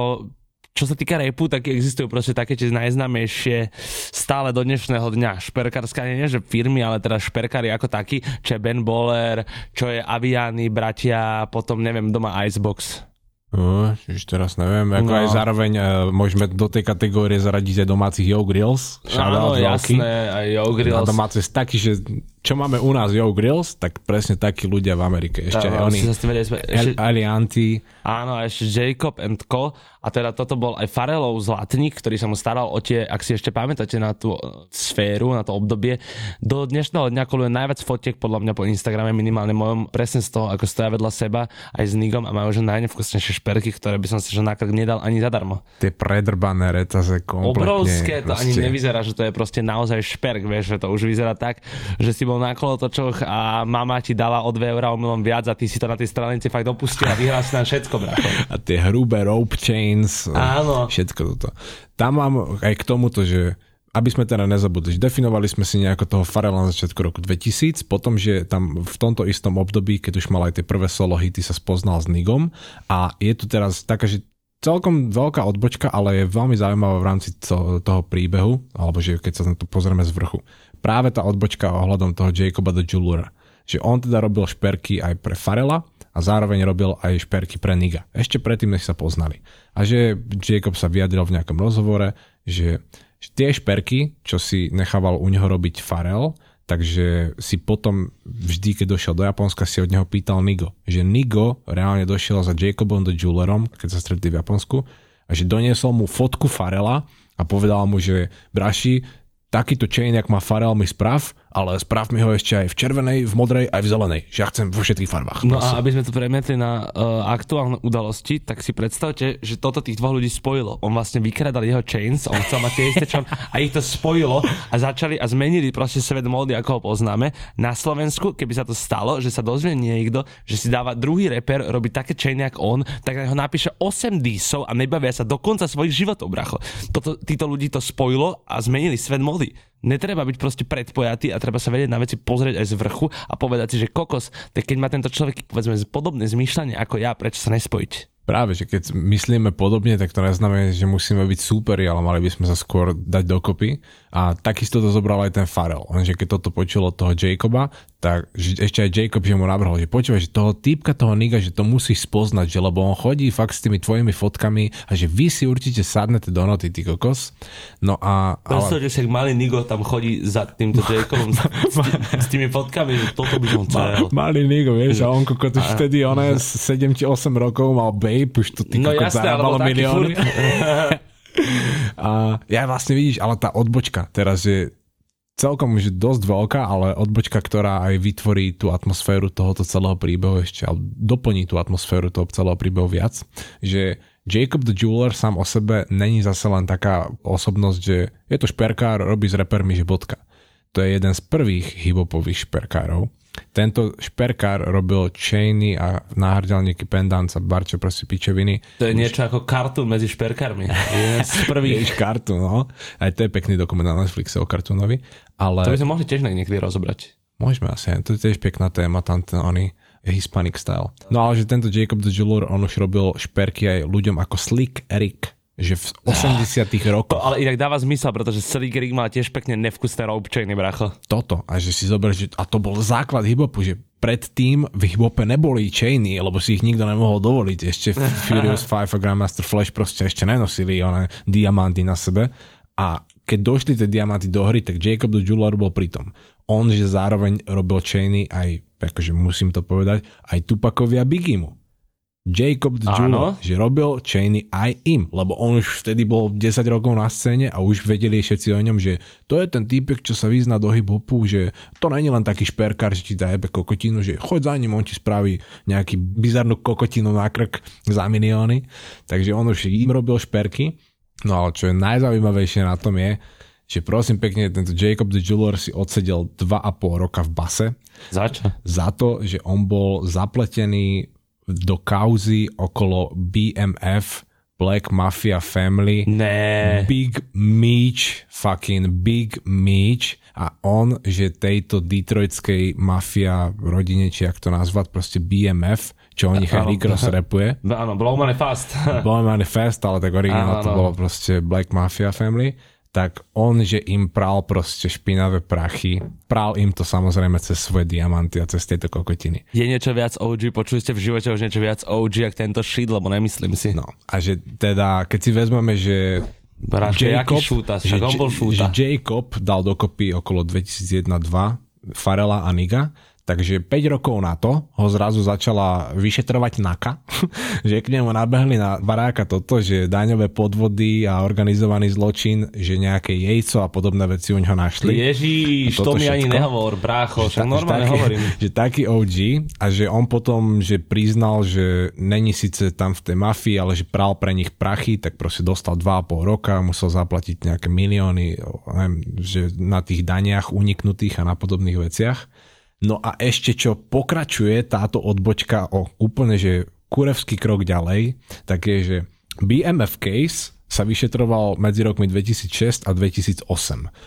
Speaker 2: čo sa týka repu, tak existujú proste také tie najznámejšie stále do dnešného dňa. Šperkárska nie, že firmy, ale teda šperkári ako takí, čo je Ben Boller, čo je Aviani, bratia, potom neviem, doma Icebox.
Speaker 1: Uh, ešte teraz neviem, ako
Speaker 2: No.
Speaker 1: aj zároveň uh, môžeme do tej kategórie zaradiť aj domácich Yo Grills.
Speaker 2: Áno, jasné, aj Yo
Speaker 1: Na
Speaker 2: Grills.
Speaker 1: domáce taký, že čo máme u nás Yo Grills, tak presne takí ľudia v Amerike. Ešte
Speaker 2: Áno,
Speaker 1: oni.
Speaker 2: vedeli ešte-
Speaker 1: Alianti.
Speaker 2: Áno, a ešte Jacob and Co. A teda toto bol aj Farelov zlatník, ktorý sa mu staral o tie, ak si ešte pamätáte na tú e, sféru, na to obdobie. Do dnešného dňa koluje najviac fotiek podľa mňa po Instagrame, minimálne mojom, presne z toho, ako stoja vedľa seba aj s Nigom a majú že najnevkusnejšie šperky, ktoré by som si že nakrk nedal ani zadarmo.
Speaker 1: Tie predrbané retaze kompletne.
Speaker 2: Obrovské, to ani
Speaker 1: proste.
Speaker 2: nevyzerá, že to je proste naozaj šperk, vieš, že to už vyzerá tak, že si bol na kolotočoch a mama ti dala o 2 eurá omylom viac a ty si to na tej stranici fakt opustil a vyhral si tam všetko, bracho.
Speaker 1: A tie hrubé rope chains.
Speaker 2: Áno.
Speaker 1: Všetko toto. Tam mám aj k tomuto, že aby sme teda nezabudli, definovali sme si nejako toho Farela na začiatku roku 2000, potom, že tam v tomto istom období, keď už mal aj tie prvé solo hity, sa spoznal s Nigom a je tu teraz taká, že celkom veľká odbočka, ale je veľmi zaujímavá v rámci to, toho príbehu, alebo že keď sa na to pozrieme z vrchu. Práve tá odbočka ohľadom toho Jacoba the Jewelera. Že on teda robil šperky aj pre Farela a zároveň robil aj šperky pre Niga. Ešte predtým, než sa poznali. A že Jacob sa vyjadril v nejakom rozhovore, že, tie šperky, čo si nechával u neho robiť Farel, takže si potom vždy, keď došiel do Japonska, si od neho pýtal Nigo. Že Nigo reálne došiel za Jacobom the Jewelerom, keď sa stretli v Japonsku, a že doniesol mu fotku Farela a povedal mu, že braši, takýto chain, jak má Farel, mi sprav, ale sprav mi ho ešte aj v červenej, v modrej, aj v zelenej. Že ja chcem vo všetkých farbách.
Speaker 2: No
Speaker 1: prosím.
Speaker 2: a aby sme to premietli na uh, aktuálne udalosti, tak si predstavte, že toto tých dvoch ľudí spojilo. On vlastne vykradal jeho chains, on chcel mať tie isté čo a ich to spojilo a začali a zmenili proste svet módy, ako ho poznáme. Na Slovensku, keby sa to stalo, že sa dozvie niekto, že si dáva druhý reper robiť také chainy, ako on, tak ho napíše 8 dísov a nebavia sa do konca svojich životov, bracho. Toto, títo ľudí to spojilo a zmenili svet módy. Netreba byť proste predpojatý a treba sa vedieť na veci pozrieť aj z vrchu a povedať si, že kokos, tak keď má tento človek povedzme podobné zmýšľanie ako ja, prečo sa nespojiť?
Speaker 1: Práve, že keď myslíme podobne, tak to neznamená, že musíme byť súperi, ale mali by sme sa skôr dať dokopy. A takisto to zobral aj ten Farel. Lenže keď toto počul od toho Jacoba, tak že ešte aj Jacob, že mu navrhol, že počúvaj, že toho týpka, toho Niga, že to musíš spoznať, že lebo on chodí fakt s tými tvojimi fotkami a že vy si určite sadnete do noty, ty kokos. No a... Ale,
Speaker 2: Predstavte si, ak malý Nigo tam chodí za týmto Jacobom s, s, tými fotkami, že toto by som chcel.
Speaker 1: malý Nigo, vieš, a on kokot už vtedy, ona 7 či 8 rokov mal babe, už to ty
Speaker 2: No
Speaker 1: kokot zarábalo milióny. A ja vlastne vidíš, ale tá odbočka teraz je celkom už dosť veľká, ale odbočka, ktorá aj vytvorí tú atmosféru tohoto celého príbehu ešte, alebo doplní tú atmosféru toho celého príbehu viac, že Jacob the Jeweler sám o sebe není zase len taká osobnosť, že je to šperkár, robí s repermi, že bodka. To je jeden z prvých hibopových šperkárov. Tento šperkár robil chainy a náhrdelníky a barčo proste pičeviny.
Speaker 2: To je niečo ako kartún medzi šperkármi. Z prvých.
Speaker 1: Ježiš, kartún, no. Aj to je pekný dokument na Netflixe o kartúnovi. Ale
Speaker 2: To by sme mohli tiež niekedy rozobrať.
Speaker 1: môžeme asi, to je tiež pekná téma, tam ten oný Hispanic style. No ale že tento Jacob the Jeweler, on už robil šperky aj ľuďom ako Slick Eric, že v 80
Speaker 2: To
Speaker 1: rokoch
Speaker 2: ale inak dáva zmysel, pretože Slick Rick mal tiež pekne nevkusné chainy, bracho.
Speaker 1: toto a že si zober, že a to bol základ hiphopu, že predtým v hiphope neboli chainy, lebo si ich nikto nemohol dovoliť. Ešte Furious 5 a Grandmaster Flash proste ešte nenosili one diamanty na sebe. A keď došli tie diamanty do hry, tak Jacob the Jeweler bol pri tom. On, že zároveň robil chainy aj, akože musím to povedať, aj Tupakovi a Biggiemu. Jacob. Jeweler, že robil chainy aj im, lebo on už vtedy bol 10 rokov na scéne a už vedeli všetci o ňom, že to je ten týpek, čo sa vyzná do hip-hopu, že to není len taký šperkár, že ti dá jebe kokotinu, že choď za ním, on ti spraví nejaký bizarnú kokotinu na krk za milióny. Takže on už im robil šperky. No ale čo je najzaujímavejšie na tom je, že prosím pekne, tento Jacob the Jeweler si odsedel 2,5 roka v base
Speaker 2: Za čo?
Speaker 1: za to, že on bol zapletený do kauzy okolo BMF, Black Mafia Family,
Speaker 2: Ne.
Speaker 1: Big Meech, fucking Big Meech a on, že tejto detroitskej mafia rodine, či ak to nazvať, proste BMF, čo o nich aj rapuje.
Speaker 2: Áno, blow money fast.
Speaker 1: Bolo Manifest, ale tak originál to bolo proste Black Mafia Family tak on, že im pral proste špinavé prachy, pral im to samozrejme cez svoje diamanty a cez tieto kokotiny.
Speaker 2: Je niečo viac OG, počuli ste v živote už niečo viac OG, jak tento shit, lebo nemyslím si.
Speaker 1: No a že teda, keď si vezmeme, že
Speaker 2: Bráško, jaký šúta, však on bol
Speaker 1: že
Speaker 2: šúta.
Speaker 1: Jacob dal dokopy okolo 2001-2002 Farela a Niga, Takže 5 rokov na to ho zrazu začala vyšetrovať NAKA, že k nemu nabehli na baráka toto, že daňové podvody a organizovaný zločin, že nejaké jejco a podobné veci u ňoho našli.
Speaker 2: Ježíš, to mi ani nehovor, brácho, však normálne
Speaker 1: taký,
Speaker 2: hovorím.
Speaker 1: Že taký OG a že on potom, že priznal, že není síce tam v tej mafii, ale že pral pre nich prachy, tak proste dostal 2,5 roka, musel zaplatiť nejaké milióny neviem, že na tých daniach uniknutých a na podobných veciach. No a ešte čo pokračuje táto odbočka o úplne, že kurevský krok ďalej, tak je, že BMF case sa vyšetroval medzi rokmi 2006 a 2008.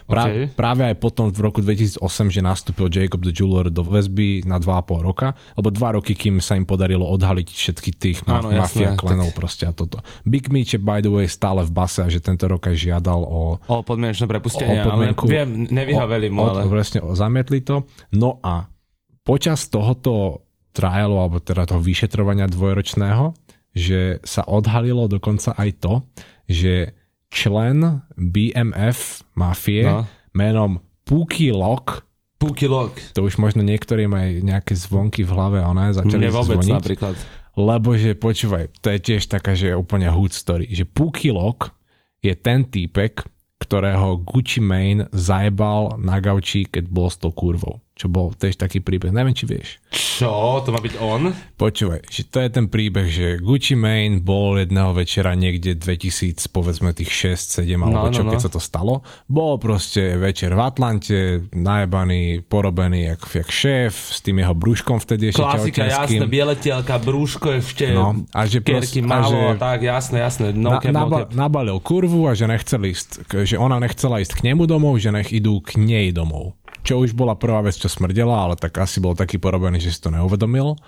Speaker 1: Pra, okay. Práve aj potom v roku 2008, že nastúpil Jacob the Jeweler do väzby na 2,5 roka, alebo 2 roky, kým sa im podarilo odhaliť všetky tých ma- Áno, mafia jasné, klenov tak... proste a toto. Big Meech je by the way stále v base a že tento rok aj žiadal o...
Speaker 2: O podmienečné prepustenie, o podmienku, ale viem, nevyhaveli mu, ale...
Speaker 1: O, presne, zamietli to. No a počas tohoto trialu, alebo teda toho vyšetrovania dvojročného, že sa odhalilo dokonca aj to, že člen BMF mafie no. menom Pookie Lock
Speaker 2: Pookie Lock.
Speaker 1: To už možno niektorí majú nejaké zvonky v hlave, ona začali
Speaker 2: Mne vôbec
Speaker 1: zvoniť.
Speaker 2: napríklad.
Speaker 1: Lebo že počúvaj, to je tiež taká, že úplne hood story, že Pookie Lock je ten týpek, ktorého Gucci Mane zajebal na gauči, keď bol s tou kurvou čo bol tiež taký príbeh. Neviem, či vieš.
Speaker 2: Čo? To má byť on?
Speaker 1: Počúvaj, že to je ten príbeh, že Gucci Mane bol jedného večera niekde 2000, povedzme tých 6, 7 alebo no, čo, no, no. keď sa to stalo. Bol proste večer v Atlante, najebaný, porobený jak, jak šéf, s tým jeho brúškom vtedy ešte
Speaker 2: Klasika, jasné, bieletielka, brúško ešte, no, a že kerky prost, malo, a, že, a tak, jasné, jasné. No na, cap, naba,
Speaker 1: no nabalil kurvu a že nechcel ísť, že ona nechcela ísť k nemu domov, že nech idú k nej domov čo už bola prvá vec, čo smrdela, ale tak asi bol taký porobený, že si to neuvedomil.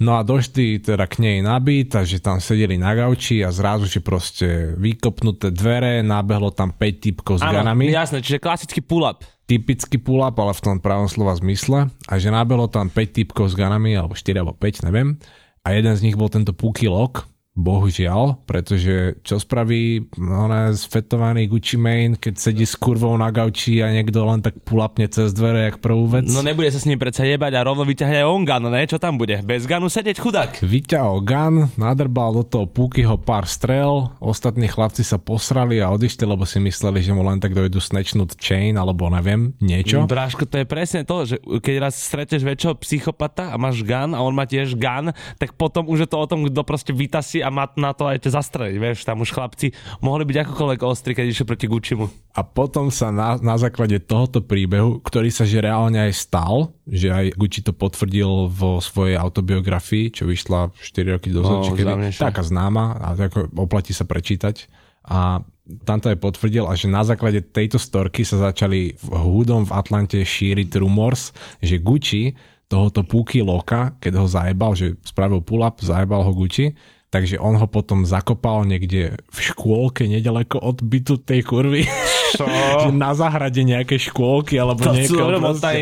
Speaker 1: No a došli teda k nej nabiť, takže tam sedeli na gauči a zrazu, že proste vykopnuté dvere, nabehlo tam 5 typkov s ano, ganami.
Speaker 2: jasné, čiže klasický pull-up.
Speaker 1: Typický pull-up, ale v tom pravom slova zmysle. A že nabehlo tam 5 typkov s ganami, alebo 4 alebo 5, neviem. A jeden z nich bol tento Puky Lock, Bohužiaľ, pretože čo spraví ona sfetovaný Gucci Mane, keď sedí s kurvou na gauči a niekto len tak pulapne cez dvere, jak prvú vec?
Speaker 2: No nebude sa s ním predsa jebať a rovno vyťahne on gun, ne? Čo tam bude? Bez ganu sedieť chudák.
Speaker 1: Vyťahol gun, nadrbal do toho Púkyho pár strel, ostatní chlapci sa posrali a odišli, lebo si mysleli, že mu len tak dojdu snečnúť chain, alebo neviem, niečo.
Speaker 2: Bráško, to je presne to, že keď raz stretneš väčšieho psychopata a máš gun a on má tiež gun, tak potom už je to o tom, kto proste vytasí a má na to aj zastreliť, vieš, tam už chlapci mohli byť akokoľvek ostri, keď išli proti Guccimu.
Speaker 1: A potom sa na, na základe tohoto príbehu, ktorý sa že reálne aj stal, že aj Gucci to potvrdil vo svojej autobiografii, čo vyšla 4 roky dozadu, no, kedy, taká známa a ako oplatí sa prečítať. A tam to aj potvrdil a že na základe tejto storky sa začali v húdom v Atlante šíriť rumors, že Gucci tohoto Púky Loka, keď ho zajebal, že spravil pull-up, zajebal ho Gucci, takže on ho potom zakopal niekde v škôlke nedaleko od bytu tej kurvy. Čo? na zahrade nejaké škôlky alebo
Speaker 2: to
Speaker 1: nejaké...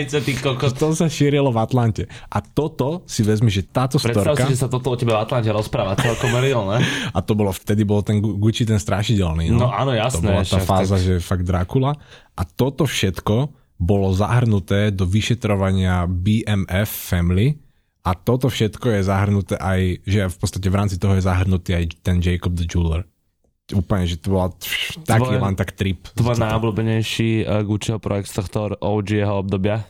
Speaker 2: To ty.
Speaker 1: To sa šírilo v Atlante. A toto si vezmi, že táto Predstav storka...
Speaker 2: si, že sa toto o tebe v Atlante rozpráva celkom real, ne?
Speaker 1: A to bolo, vtedy bol ten Gucci ten strašidelný.
Speaker 2: No, no áno, jasné.
Speaker 1: To bola tá fáza, tak... že fakt Dracula. A toto všetko bolo zahrnuté do vyšetrovania BMF Family, a toto všetko je zahrnuté aj, že v podstate v rámci toho je zahrnutý aj ten Jacob the Jeweler. Úplne, že to bola taký tvoj, len tak trip.
Speaker 2: Tvoj najobľúbenejší uh, Gucciho projekt z tohto OG jeho obdobia?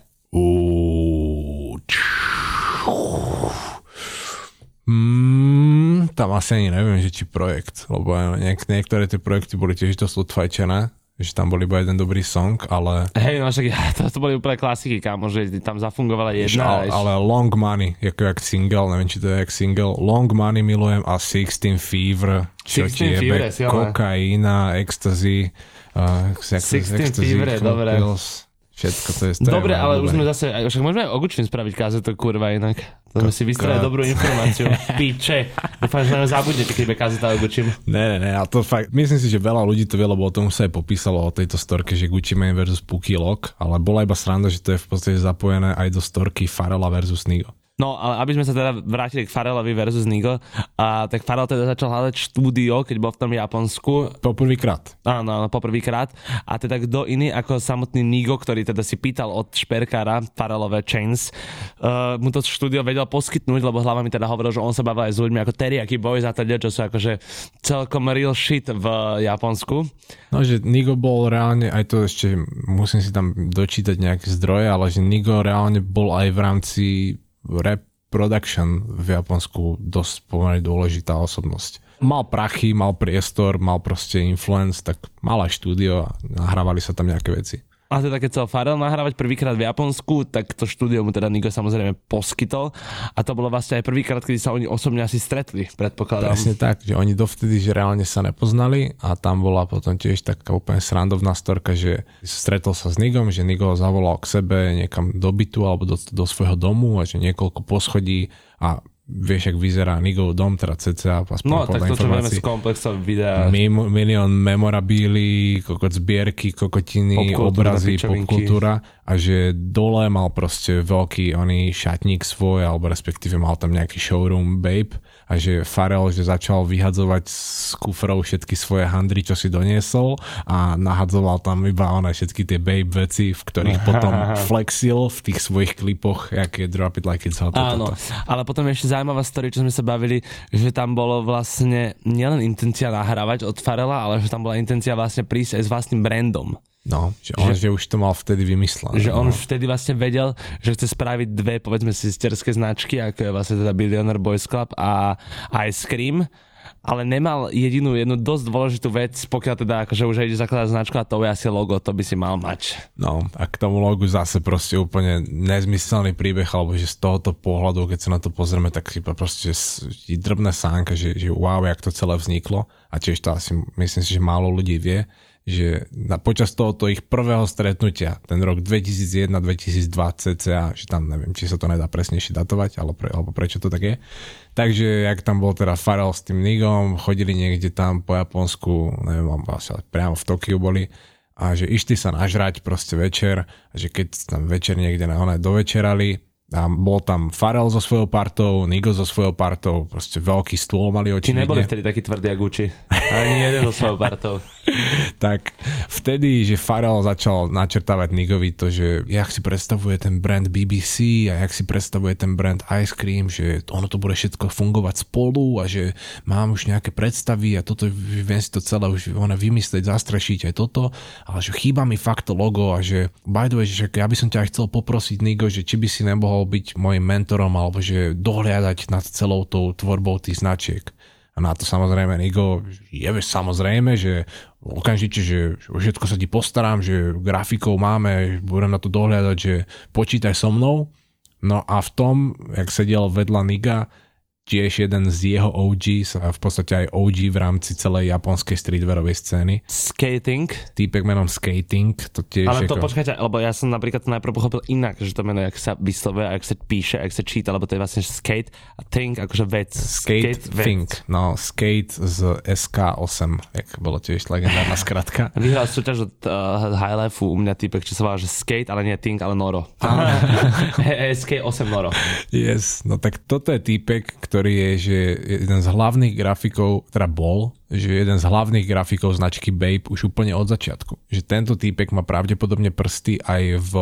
Speaker 1: Mm, tam asi ani neviem, že či projekt, lebo niek- niektoré tie projekty boli tiež dosť odfajčené že tam bol iba jeden dobrý song, ale...
Speaker 2: Hej, no však to, to boli úplne klasiky, kámo, že tam zafungovala jedna.
Speaker 1: Ale, ale Long Money, ako jak single, neviem, či to je jak single, Long Money milujem a 16 Fever, čo 16 ti jebe, kokaina, ecstasy, uh,
Speaker 2: 16 Fever je dobré. Pills.
Speaker 1: Všetko to je
Speaker 2: Dobre, ale už sme zase, však môžeme aj o spraviť kazetu, kurva, inak. To sme si vystrali dobrú informáciu. Piče. Dúfam, že nám zabudnete, keď kazeta o Gucci.
Speaker 1: Ne, ne, ne, a to fakt, myslím si, že veľa ľudí to vie, lebo o tom sa aj popísalo o tejto storke, že Gucci Mane versus Pookie Lock, ale bola iba sranda, že to je v podstate zapojené aj do storky Farela versus Nigo.
Speaker 2: No, ale aby sme sa teda vrátili k Farelovi versus Nigo, a tak Farel teda začal hľadať štúdio, keď bol v tom Japonsku.
Speaker 1: Poprvýkrát.
Speaker 2: Áno, áno, poprvýkrát. A teda kto iný ako samotný Nigo, ktorý teda si pýtal od šperkára Farelové Chains, uh, mu to štúdio vedel poskytnúť, lebo hlava mi teda hovoril, že on sa bavil aj s ľuďmi ako Teriyaki Boys a teda, čo sú akože celkom real shit v Japonsku.
Speaker 1: No, že Nigo bol reálne, aj to ešte musím si tam dočítať nejaké zdroje, ale že Nigo reálne bol aj v rámci rap production v Japonsku dosť pomerne dôležitá osobnosť. Mal prachy, mal priestor, mal proste influence, tak mal aj štúdio a nahrávali sa tam nejaké veci.
Speaker 2: A teda keď sa Farel nahrávať prvýkrát v Japonsku, tak to štúdio mu teda Nigo samozrejme poskytol. A to bolo vlastne aj prvýkrát, kedy sa oni osobne asi stretli, predpokladám.
Speaker 1: Presne tak, že oni dovtedy, že reálne sa nepoznali a tam bola potom tiež taká úplne srandovná storka, že stretol sa s Nigom, že Nigo zavolal k sebe niekam do bytu alebo do, do svojho domu a že niekoľko poschodí a vieš, ak vyzerá Nigov dom, teda CCA.
Speaker 2: No, tak to, čo vieme z komplexov videa.
Speaker 1: Mim, milión memorabíly, kokot zbierky, kokotiny, popkultúra, obrazy, popkultúra a že dole mal proste veľký oný šatník svoj, alebo respektíve mal tam nejaký showroom babe a že Farel, že začal vyhadzovať z kufrov všetky svoje handry, čo si doniesol a nahadzoval tam iba one všetky tie babe veci, v ktorých potom flexil v tých svojich klipoch, je Drop It Like It's Hot.
Speaker 2: Áno, ale potom ešte zaujímavá story, čo sme sa bavili, že tam bolo vlastne nielen intencia nahrávať od Farela, ale že tam bola intencia vlastne prísť aj s vlastným brandom.
Speaker 1: No, že on že, že už to mal vtedy vymyslené.
Speaker 2: Že on
Speaker 1: no.
Speaker 2: už vtedy vlastne vedel, že chce spraviť dve, povedzme, sisterské značky, ako je vlastne teda Billionaire Boys Club a Ice Cream ale nemal jedinú jednu dosť dôležitú vec, pokiaľ teda akože už ide zakladať značku a to je asi logo, to by si mal mať.
Speaker 1: No a k tomu logu zase proste úplne nezmyselný príbeh, alebo že z tohoto pohľadu, keď sa na to pozrieme, tak si proste drbné sánka, že, že wow, jak to celé vzniklo a tiež to asi myslím si, že málo ľudí vie, že na, počas tohoto ich prvého stretnutia, ten rok 2001-2002 cca, že tam neviem, či sa to nedá presnejšie datovať, alebo, pre, alebo prečo to tak je. Takže, jak tam bol teda Farel s tým Nigom, chodili niekde tam po Japonsku, neviem, asi priamo v Tokiu boli, a že išli sa nažrať proste večer, a že keď tam večer niekde na one dovečerali, a bol tam Farel so svojou partou, Nigo so svojou partou, proste veľký stôl mali
Speaker 2: oči. Či neboli vtedy takí tvrdí ako? Ani jeden so svojou partou.
Speaker 1: tak vtedy, že Farel začal načrtávať Nigovi to, že jak si predstavuje ten brand BBC a jak si predstavuje ten brand Ice Cream, že ono to bude všetko fungovať spolu a že mám už nejaké predstavy a toto viem si to celé už ona vymyslieť, zastrašiť aj toto, ale že chýba mi fakt to logo a že by the way, že ja by som ťa chcel poprosiť Nigo, že či by si nemohol mohol byť môjim mentorom alebo že dohliadať nad celou tou tvorbou tých značiek. A na to samozrejme Nigo je samozrejme, že okamžite, že všetko sa ti postaram, že grafikov máme, budem na to dohľadať, že počítaj so mnou. No a v tom, jak sedel vedľa Niga, tiež jeden z jeho OG, v podstate aj OG v rámci celej japonskej streetwearovej scény.
Speaker 2: Skating.
Speaker 1: Týpek menom Skating. To tiež
Speaker 2: Ale to ako... počkajte, lebo ja som napríklad to najprv pochopil inak, že to meno, jak sa vyslovuje, ak sa píše, ak sa číta, lebo to je vlastne skate a think, akože vec.
Speaker 1: Skate, skate think. Vec. No, skate z SK8, jak bolo tiež legendárna skratka.
Speaker 2: Vyhral súťaž od uh, High Life u mňa týpek, čo sa volá, že skate, ale nie think, ale Noro. SK8 Noro.
Speaker 1: Yes, no tak toto je týpek, ktorý ktorý je, že jeden z hlavných grafikov, teda bol, že jeden z hlavných grafikov značky Babe už úplne od začiatku. Že tento týpek má pravdepodobne prsty aj v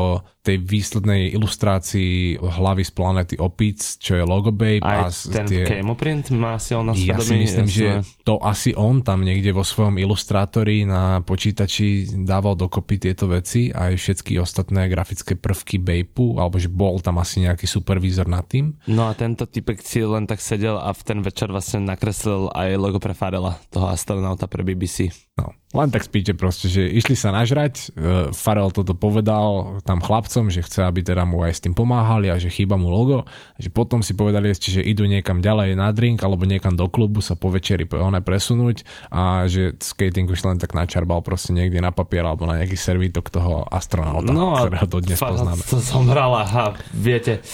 Speaker 1: tej výslednej ilustrácii hlavy z planety Opic, čo je logo Babe.
Speaker 2: Aj a ten tie... Kemoprint má si on na
Speaker 1: Ja si myslím, že to asi on tam niekde vo svojom ilustrátori na počítači dával dokopy tieto veci aj všetky ostatné grafické prvky Babe, alebo že bol tam asi nejaký supervízor nad tým.
Speaker 2: No a tento typek si len tak sedel a v ten večer vlastne nakreslil aj logo pre Farela toho astronauta pre BBC.
Speaker 1: No, len tak spíte proste, že išli sa nažrať, uh, Farel toto povedal tam chlapcom, že chce, aby teda mu aj s tým pomáhali a že chýba mu logo, že potom si povedali ešte, že idú niekam ďalej na drink alebo niekam do klubu sa po večeri one presunúť a že skating už len tak načarbal proste niekde na papier alebo na nejaký servítok toho astronauta, no, ktorého to dnes poznáme.
Speaker 2: To som hrala a viete,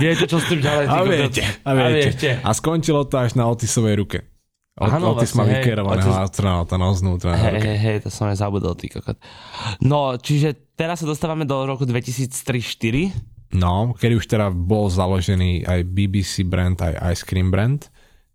Speaker 2: viete čo s tým ďalej.
Speaker 1: A viete, a viete. A viete. A skončilo to až na Otisovej ruke. Áno, Otis vlastne, má vykerovaného Otis... astronauta no znútra.
Speaker 2: Hej, hej, hej, to som aj zabudol, ty kokot. No, čiže teraz sa dostávame do roku 2003-2004
Speaker 1: No, kedy už teda bol založený aj BBC brand, aj Ice Cream brand.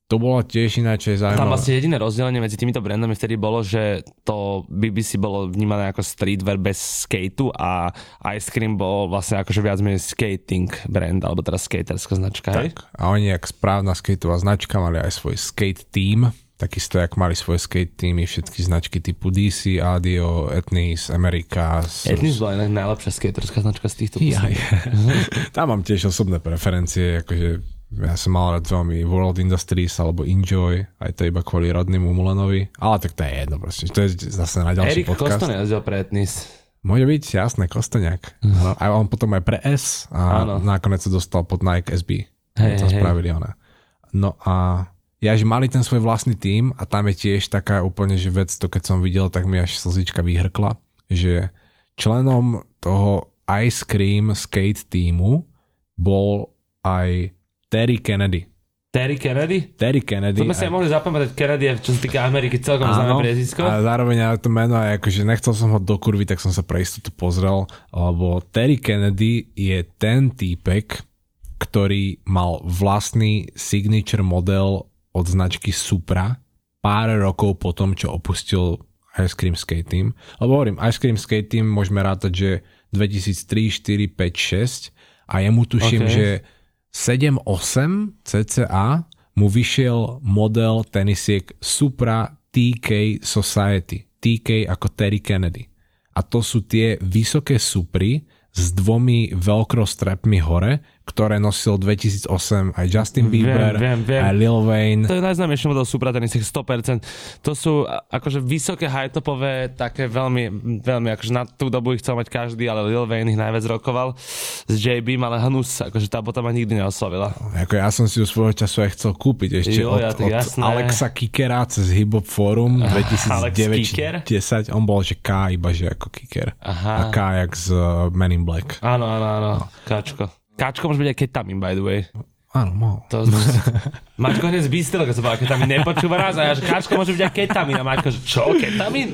Speaker 1: To bolo tiež ináč aj
Speaker 2: Tam
Speaker 1: zaujímavé.
Speaker 2: vlastne jediné rozdelenie medzi týmito brandami vtedy bolo, že to BBC bolo vnímané ako streetwear bez skateu a Ice Cream bol vlastne akože viac menej skating brand, alebo teda skaterská značka, hej?
Speaker 1: Tak. A oni, jak správna skateová značka, mali aj svoj skate team, takisto jak mali svoje skate teamy, všetky značky typu DC, Adio, Etnis, America.
Speaker 2: Etnis bola inak najlepšia skaterská značka z týchto
Speaker 1: Ja, ja. Tam mám tiež osobné preferencie, akože ja som mal rád veľmi World Industries alebo Enjoy, aj to iba kvôli rodnému Mulenovi, ale tak to je jedno proste, to je zase na ďalší
Speaker 2: Erik
Speaker 1: podcast.
Speaker 2: Koston jazdil pre Etnis.
Speaker 1: Môže byť, jasné, Kosteniak. No, a on potom aj pre S a
Speaker 2: Áno.
Speaker 1: nakoniec sa dostal pod Nike SB.
Speaker 2: Hej,
Speaker 1: to
Speaker 2: hej.
Speaker 1: spravili ona. No a ja, že mali ten svoj vlastný tím a tam je tiež taká úplne, že vec, to keď som videl, tak mi až slzička vyhrkla, že členom toho Ice Cream Skate týmu bol aj Terry Kennedy.
Speaker 2: Terry Kennedy?
Speaker 1: Terry Kennedy.
Speaker 2: To sme si aj mohli zapamätať, Kennedy je, čo sa týka Ameriky, celkom známe priezvisko.
Speaker 1: a zároveň aj to meno, aj akože nechcel som ho dokurviť, tak som sa pre istotu pozrel, lebo Terry Kennedy je ten týpek, ktorý mal vlastný signature model od značky Supra pár rokov po tom, čo opustil Ice Cream Skate Team. Lebo hovorím, Ice Cream Skate Team môžeme rátať, že 2003, 4, 5, 6 a jemu tuším,
Speaker 2: Okay.
Speaker 1: že 7, 8 cca mu vyšiel model tenisiek Supra TK Society. TK ako Terry Kennedy. A to sú tie vysoké supry s dvomi velcro strapmi hore, ktoré nosil 2008 aj Justin Bieber,
Speaker 2: viem, viem.
Speaker 1: aj Lil Wayne.
Speaker 2: To je najznámejší model Supra tenisek 100%. To sú akože vysoké high-topové, také veľmi, veľmi, akože na tú dobu ich chcel mať každý, ale Lil Wayne ich najviac rokoval s JB, ale Hnus, akože tá bota ma nikdy neoslovila.
Speaker 1: Ako ja som si ju svojho času aj chcel kúpiť ešte
Speaker 2: Jo,
Speaker 1: od,
Speaker 2: ja,
Speaker 1: od
Speaker 2: jasné.
Speaker 1: Alexa Kikera cez Hip Hop Forum
Speaker 2: Alex
Speaker 1: 2009
Speaker 2: Kicker?
Speaker 1: 10 On bol, že K iba, že ako Kicker.
Speaker 2: Aha.
Speaker 1: A K jak z uh, Men in Black.
Speaker 2: Áno, áno, áno, Káčko. Káčko môže byť aj ketamín, by the way.
Speaker 1: Áno, mohol.
Speaker 2: To... Maťko hneď zbystil, keď som povedal, ketamín nepočúva nás a ja, že káčko môže byť aj ketamín. A Maťko, že čo, ketamín?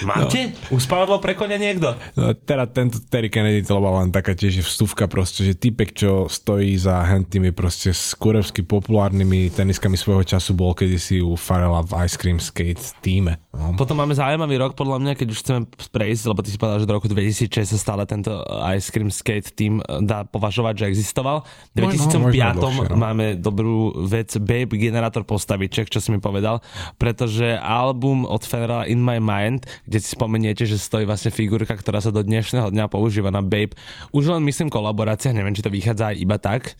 Speaker 2: Máte? No. Uspavodlo pre konia niekto?
Speaker 1: No, teda tento Terry Kennedy to bola len taká tiež vstupka proste, že typek, čo stojí za tými proste skurevsky populárnymi teniskami svojho času bol kedysi u Farela v Ice Cream Skate týme. No.
Speaker 2: Potom máme zaujímavý rok, podľa mňa, keď už chceme prejsť, lebo ty si povedal, že do roku 2006 sa stále tento Ice Cream Skate team dá považovať, že existoval. V
Speaker 1: Možno-
Speaker 2: 2005
Speaker 1: možno dlhšie, no.
Speaker 2: máme dobrú vec Babe generátor postaviček, čo si mi povedal, pretože album od Federala In My Mind, kde si spomeniete, že stojí vlastne figurka, ktorá sa do dnešného dňa používa na Babe. Už len myslím kolaborácia, neviem, či to vychádza aj iba tak.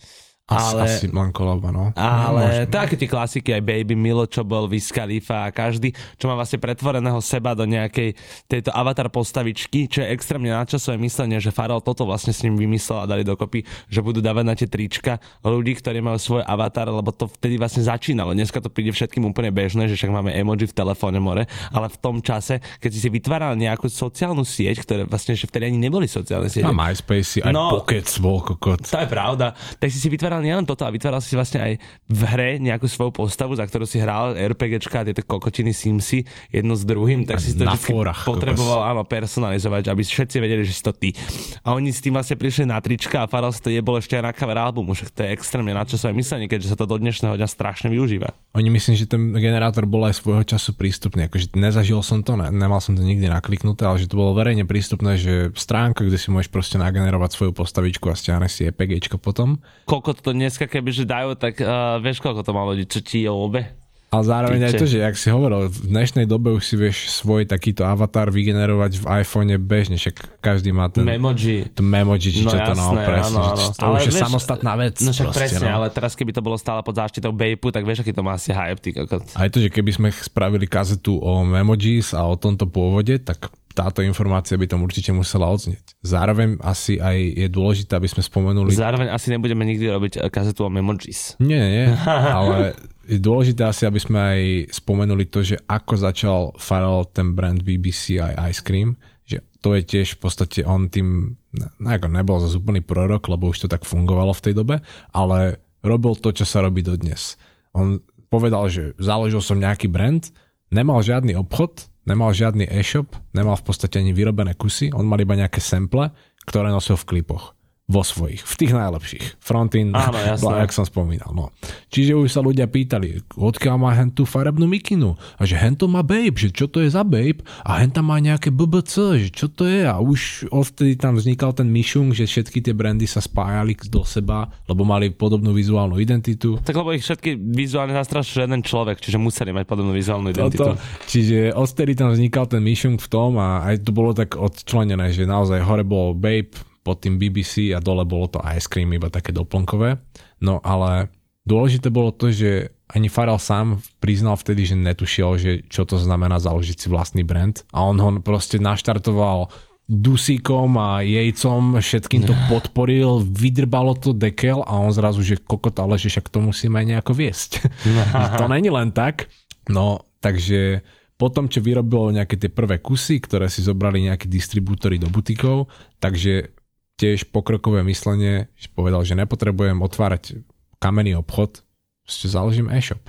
Speaker 2: Ale,
Speaker 1: asi len kolaba, no.
Speaker 2: ale
Speaker 1: Možno.
Speaker 2: také tie klasiky, aj Baby Milo, čo bol Wiz Khalifa a každý, čo má vlastne pretvoreného seba do nejakej tejto avatar postavičky, čo je extrémne nadčasové myslenie, že Farel toto vlastne s ním vymyslel a dali dokopy, že budú dávať na tie trička ľudí, ktorí majú svoj avatar, lebo to vtedy vlastne začínalo. Dneska to príde všetkým úplne bežné, že však máme emoji v telefóne more, ale v tom čase, keď si si vytváral nejakú sociálnu sieť, ktoré vlastne že vtedy ani neboli sociálne siete.
Speaker 1: A MySpace, aj
Speaker 2: No.
Speaker 1: no, Pocket bol kokot.
Speaker 2: To je pravda. Tak si si vytváral nielen toto, a vytváral si vlastne aj v hre nejakú svoju postavu, za ktorú si hral RPGčka a tieto kokotiny Simsy jedno s druhým, tak
Speaker 1: A
Speaker 2: si to
Speaker 1: fórach,
Speaker 2: potreboval áno, personalizovať, aby všetci vedeli, že si to ty. A oni s tým vlastne prišli na trička a Faral si to jebol ešte aj na cover albumu, však to je extrémne nadčasové myslenie, keďže sa to do dnešného dňa strašne využíva.
Speaker 1: Oni myslím, že ten generátor bol aj svojho času prístupný. Akože nezažil som to, ne, nemal som to nikdy nakliknuté, ale že to bolo verejne prístupné, že stránka, kde si môžeš proste nagenerovať svoju postavičku a stiahneš si EPGčko potom.
Speaker 2: Koľko to dneska keby že dajú, tak uh, vieš, koľko to má ľudí, čo ti je obe?
Speaker 1: Ale zároveň aj
Speaker 2: Piče.
Speaker 1: to, že jak si hovoril, v dnešnej dobe už si vieš svoj takýto avatar vygenerovať v iPhone bežne, však každý má ten
Speaker 2: Memoji.
Speaker 1: to memoji, či
Speaker 2: No
Speaker 1: čo to no,
Speaker 2: jasné,
Speaker 1: presne,
Speaker 2: áno, áno.
Speaker 1: to
Speaker 2: Ale
Speaker 1: už je
Speaker 2: vieš,
Speaker 1: samostatná vec.
Speaker 2: No však
Speaker 1: proste,
Speaker 2: presne,
Speaker 1: no.
Speaker 2: ale teraz keby to bolo stále pod záštitou Bejpu, tak vieš, aký to má asi hype, ty kokot.
Speaker 1: Aj to, že keby sme spravili kazetu o emojis a o tomto pôvode, tak táto informácia by tam určite musela odznieť. Zároveň asi aj je dôležité, aby sme spomenuli...
Speaker 2: Zároveň asi nebudeme nikdy robiť kazetu o Memojis.
Speaker 1: Nie, nie, ale je dôležité asi, aby sme aj spomenuli to, že ako začal Farrell ten brand BBC aj Ice Cream, že to je tiež v podstate on tým, no ako nebol zase úplný prorok, lebo už to tak fungovalo v tej dobe, ale robil to, čo sa robí dodnes. On povedal, že založil som nejaký brand, nemal žiadny obchod, nemal žiadny e-shop, nemal v podstate ani vyrobené kusy, on mal iba nejaké sample, ktoré nosil v klipoch. Vo svojich, v tých najlepších. Frontin,
Speaker 2: Áno, jasné.
Speaker 1: jak som spomínal. No. Čiže už sa ľudia pýtali, odkiaľ má hen tú farebnú mikinu a že hen to má babe, že čo to je za babe a hen tam má nejaké BBC, že čo to je a už odtedy tam vznikal ten myšung, že všetky tie brandy sa spájali do seba, lebo mali podobnú vizuálnu identitu.
Speaker 2: Tak lebo ich všetky vizuálne zastrašil jeden človek, čiže museli mať podobnú vizuálnu identitu.
Speaker 1: Toto, čiže odtedy tam vznikal ten myšung v tom a aj to bolo tak odčlenené, že naozaj hore bolo babe, pod tým BBC a dole bolo to ice cream, iba také doplnkové. No ale dôležité bolo to, že ani Farrell sám priznal vtedy, že netušiel, že čo to znamená založiť si vlastný brand a on ho proste naštartoval dusíkom a jejcom, všetkým to podporil, vydrbalo to dekel a on zrazu, že kokot, ale že však to musíme aj nejako viesť. to není len tak. No, takže potom, čo vyrobilo nejaké tie prvé kusy, ktoré si zobrali nejakí distribútory do butikov, takže tiež pokrokové myslenie, že povedal, že nepotrebujem otvárať kamenný obchod, ešte založím e-shop.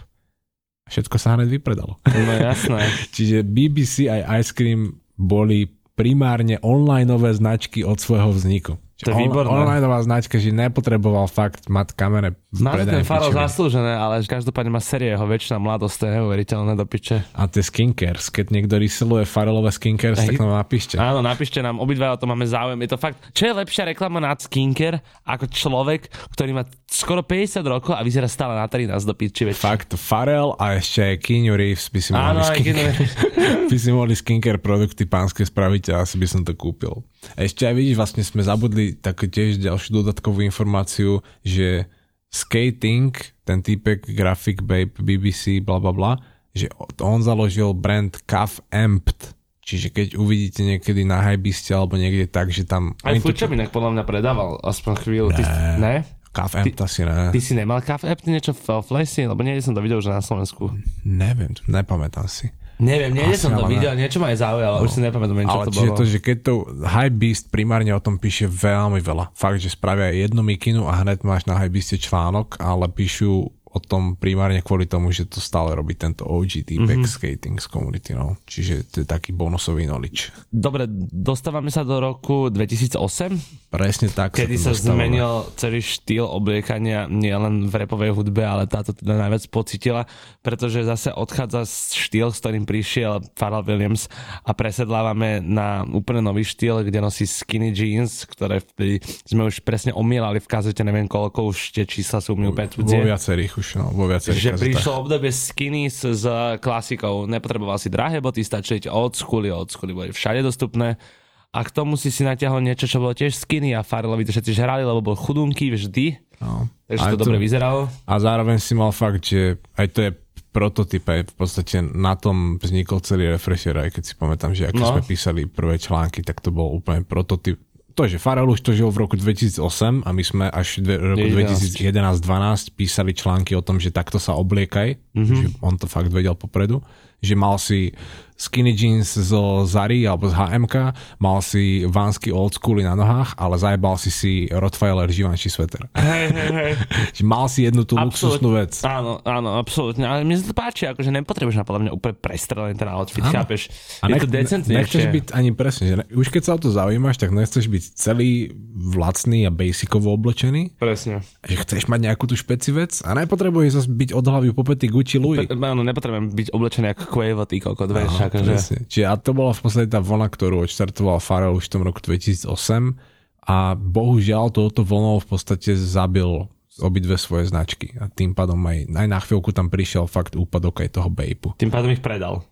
Speaker 1: Všetko sa hneď vypredalo.
Speaker 2: No jasné.
Speaker 1: Čiže BBC aj Ice Cream boli primárne onlineové značky od svojho vzniku.
Speaker 2: To je výborné.
Speaker 1: Onlineová značka, že nepotreboval fakt mať kamere
Speaker 2: Má to ten Faro zaslúžené, ale každopádne má série jeho väčšina mladosť, to je neuveriteľné do piče.
Speaker 1: A tie skincares, keď niekto reseluje farelové skincares, tak
Speaker 2: Hej.
Speaker 1: nám napíšte.
Speaker 2: Áno, napíšte nám, obidva o tom máme záujem. Je to fakt, čo je lepšia reklama na skincare ako človek, ktorý má skoro 50 rokov a vyzerá stále na 13 do piči. Veď.
Speaker 1: Fakt, Farel a ešte Keanu Reeves by si mohli,
Speaker 2: Áno,
Speaker 1: skincare, by si mohli skincare produkty pánske spraviť a asi by som to kúpil. A ešte aj vidíš, vlastne sme zabudli takú tiež ďalšiu dodatkovú informáciu, že Skating, ten týpek Graphic Babe, BBC, bla bla bla, že on založil brand Cuff Amped. Čiže keď uvidíte niekedy na Hybeiste alebo niekde tak, že tam...
Speaker 2: Aj
Speaker 1: oni to-
Speaker 2: inak podľa mňa predával, aspoň chvíľu. Ty, ne?
Speaker 1: Amped asi ne.
Speaker 2: Ty si nemal kafe app, ty niečo v Flesi? Lebo nie som to videl, že na Slovensku.
Speaker 1: Neviem, nepamätám si.
Speaker 2: Neviem, nie som to videl, niečo ma aj zaujalo, už si nepamätám, čo
Speaker 1: Ale
Speaker 2: to bolo.
Speaker 1: to, že keď to Hypebeast primárne o tom píše veľmi veľa. Fakt, že spravia jednu mikinu a hneď máš na Hypebeaste článok, ale píšu o tom primárne kvôli tomu, že to stále robí tento OG týpek mm-hmm. skating z community, no. Čiže to je taký bonusový knowledge.
Speaker 2: Dobre, dostávame sa do roku 2008,
Speaker 1: Presne tak
Speaker 2: kedy sa
Speaker 1: dostávame.
Speaker 2: zmenil celý štýl obliekania nielen v repovej hudbe, ale táto teda najviac pocitila, pretože zase odchádza štýl, s ktorým prišiel Pharrell Williams a presedlávame na úplne nový štýl, kde nosí skinny jeans, ktoré sme už presne omielali v kazete, neviem koľko, už tie čísla sú mi úplne
Speaker 1: Vo
Speaker 2: cudzie.
Speaker 1: viacerých už, no, vo viacerých
Speaker 2: Že
Speaker 1: kazetách.
Speaker 2: prišlo obdobie skinny s, s klasikou. Nepotreboval si drahé boty, stačili old schooly, old schooly boli všade dostupné. A k tomu si si natiahol niečo, čo bolo tiež skinny a Farrelovi to všetci žrali, lebo bol chudunky vždy.
Speaker 1: No.
Speaker 2: Takže
Speaker 1: Aj
Speaker 2: to dobre vyzeralo.
Speaker 1: A zároveň si mal fakt, že aj to je prototyp, aj v podstate na tom vznikol celý refresher, aj keď si pamätám, že ako
Speaker 2: No.
Speaker 1: sme písali prvé články, tak to bol úplne prototyp. To, že Farrell už to žil v roku 2008 a my sme až v roku 2011-12 písali články o tom, že takto sa obliekaj, mm-hmm. že on to fakt vedel popredu, že mal si skinny jeans zo Zary alebo z HMK, mal si vánsky old schooly na nohách, ale zajebal si si Rottweiler Givenchy sveter.
Speaker 2: Hej, hej, hej.
Speaker 1: Mal si jednu tú luxusnú vec.
Speaker 2: Áno, áno, absolútne. Ale mne sa to páči, akože nepotrebuješ na podľa mňa úplne prestrelený ten outfit,
Speaker 1: Áno.
Speaker 2: chápeš?
Speaker 1: A
Speaker 2: je
Speaker 1: nech,
Speaker 2: to decentnejšie.
Speaker 1: nechceš byť ani presne, že ne, už keď sa o to zaujímaš, tak nechceš byť celý vlastný a basicovo oblečený,
Speaker 2: Presne.
Speaker 1: že chceš mať nejakú tú špeci vec a nepotrebuješ zase byť od hlavy po pety Gucci Louis.
Speaker 2: Pe- áno, nepotrebujem byť oblečený ako Quavo, ty kokot, vieš,
Speaker 1: Áno,
Speaker 2: akože.
Speaker 1: presne. Čiže a to bola v podstate tá vlna, ktorú odštartoval Farrell už v tom roku 2008 a bohužiaľ touto vlnou v podstate zabil obidve svoje značky a tým pádom aj, aj na chvíľku tam prišiel fakt úpadok aj toho Bejpu.
Speaker 2: Tým pádom ich predal.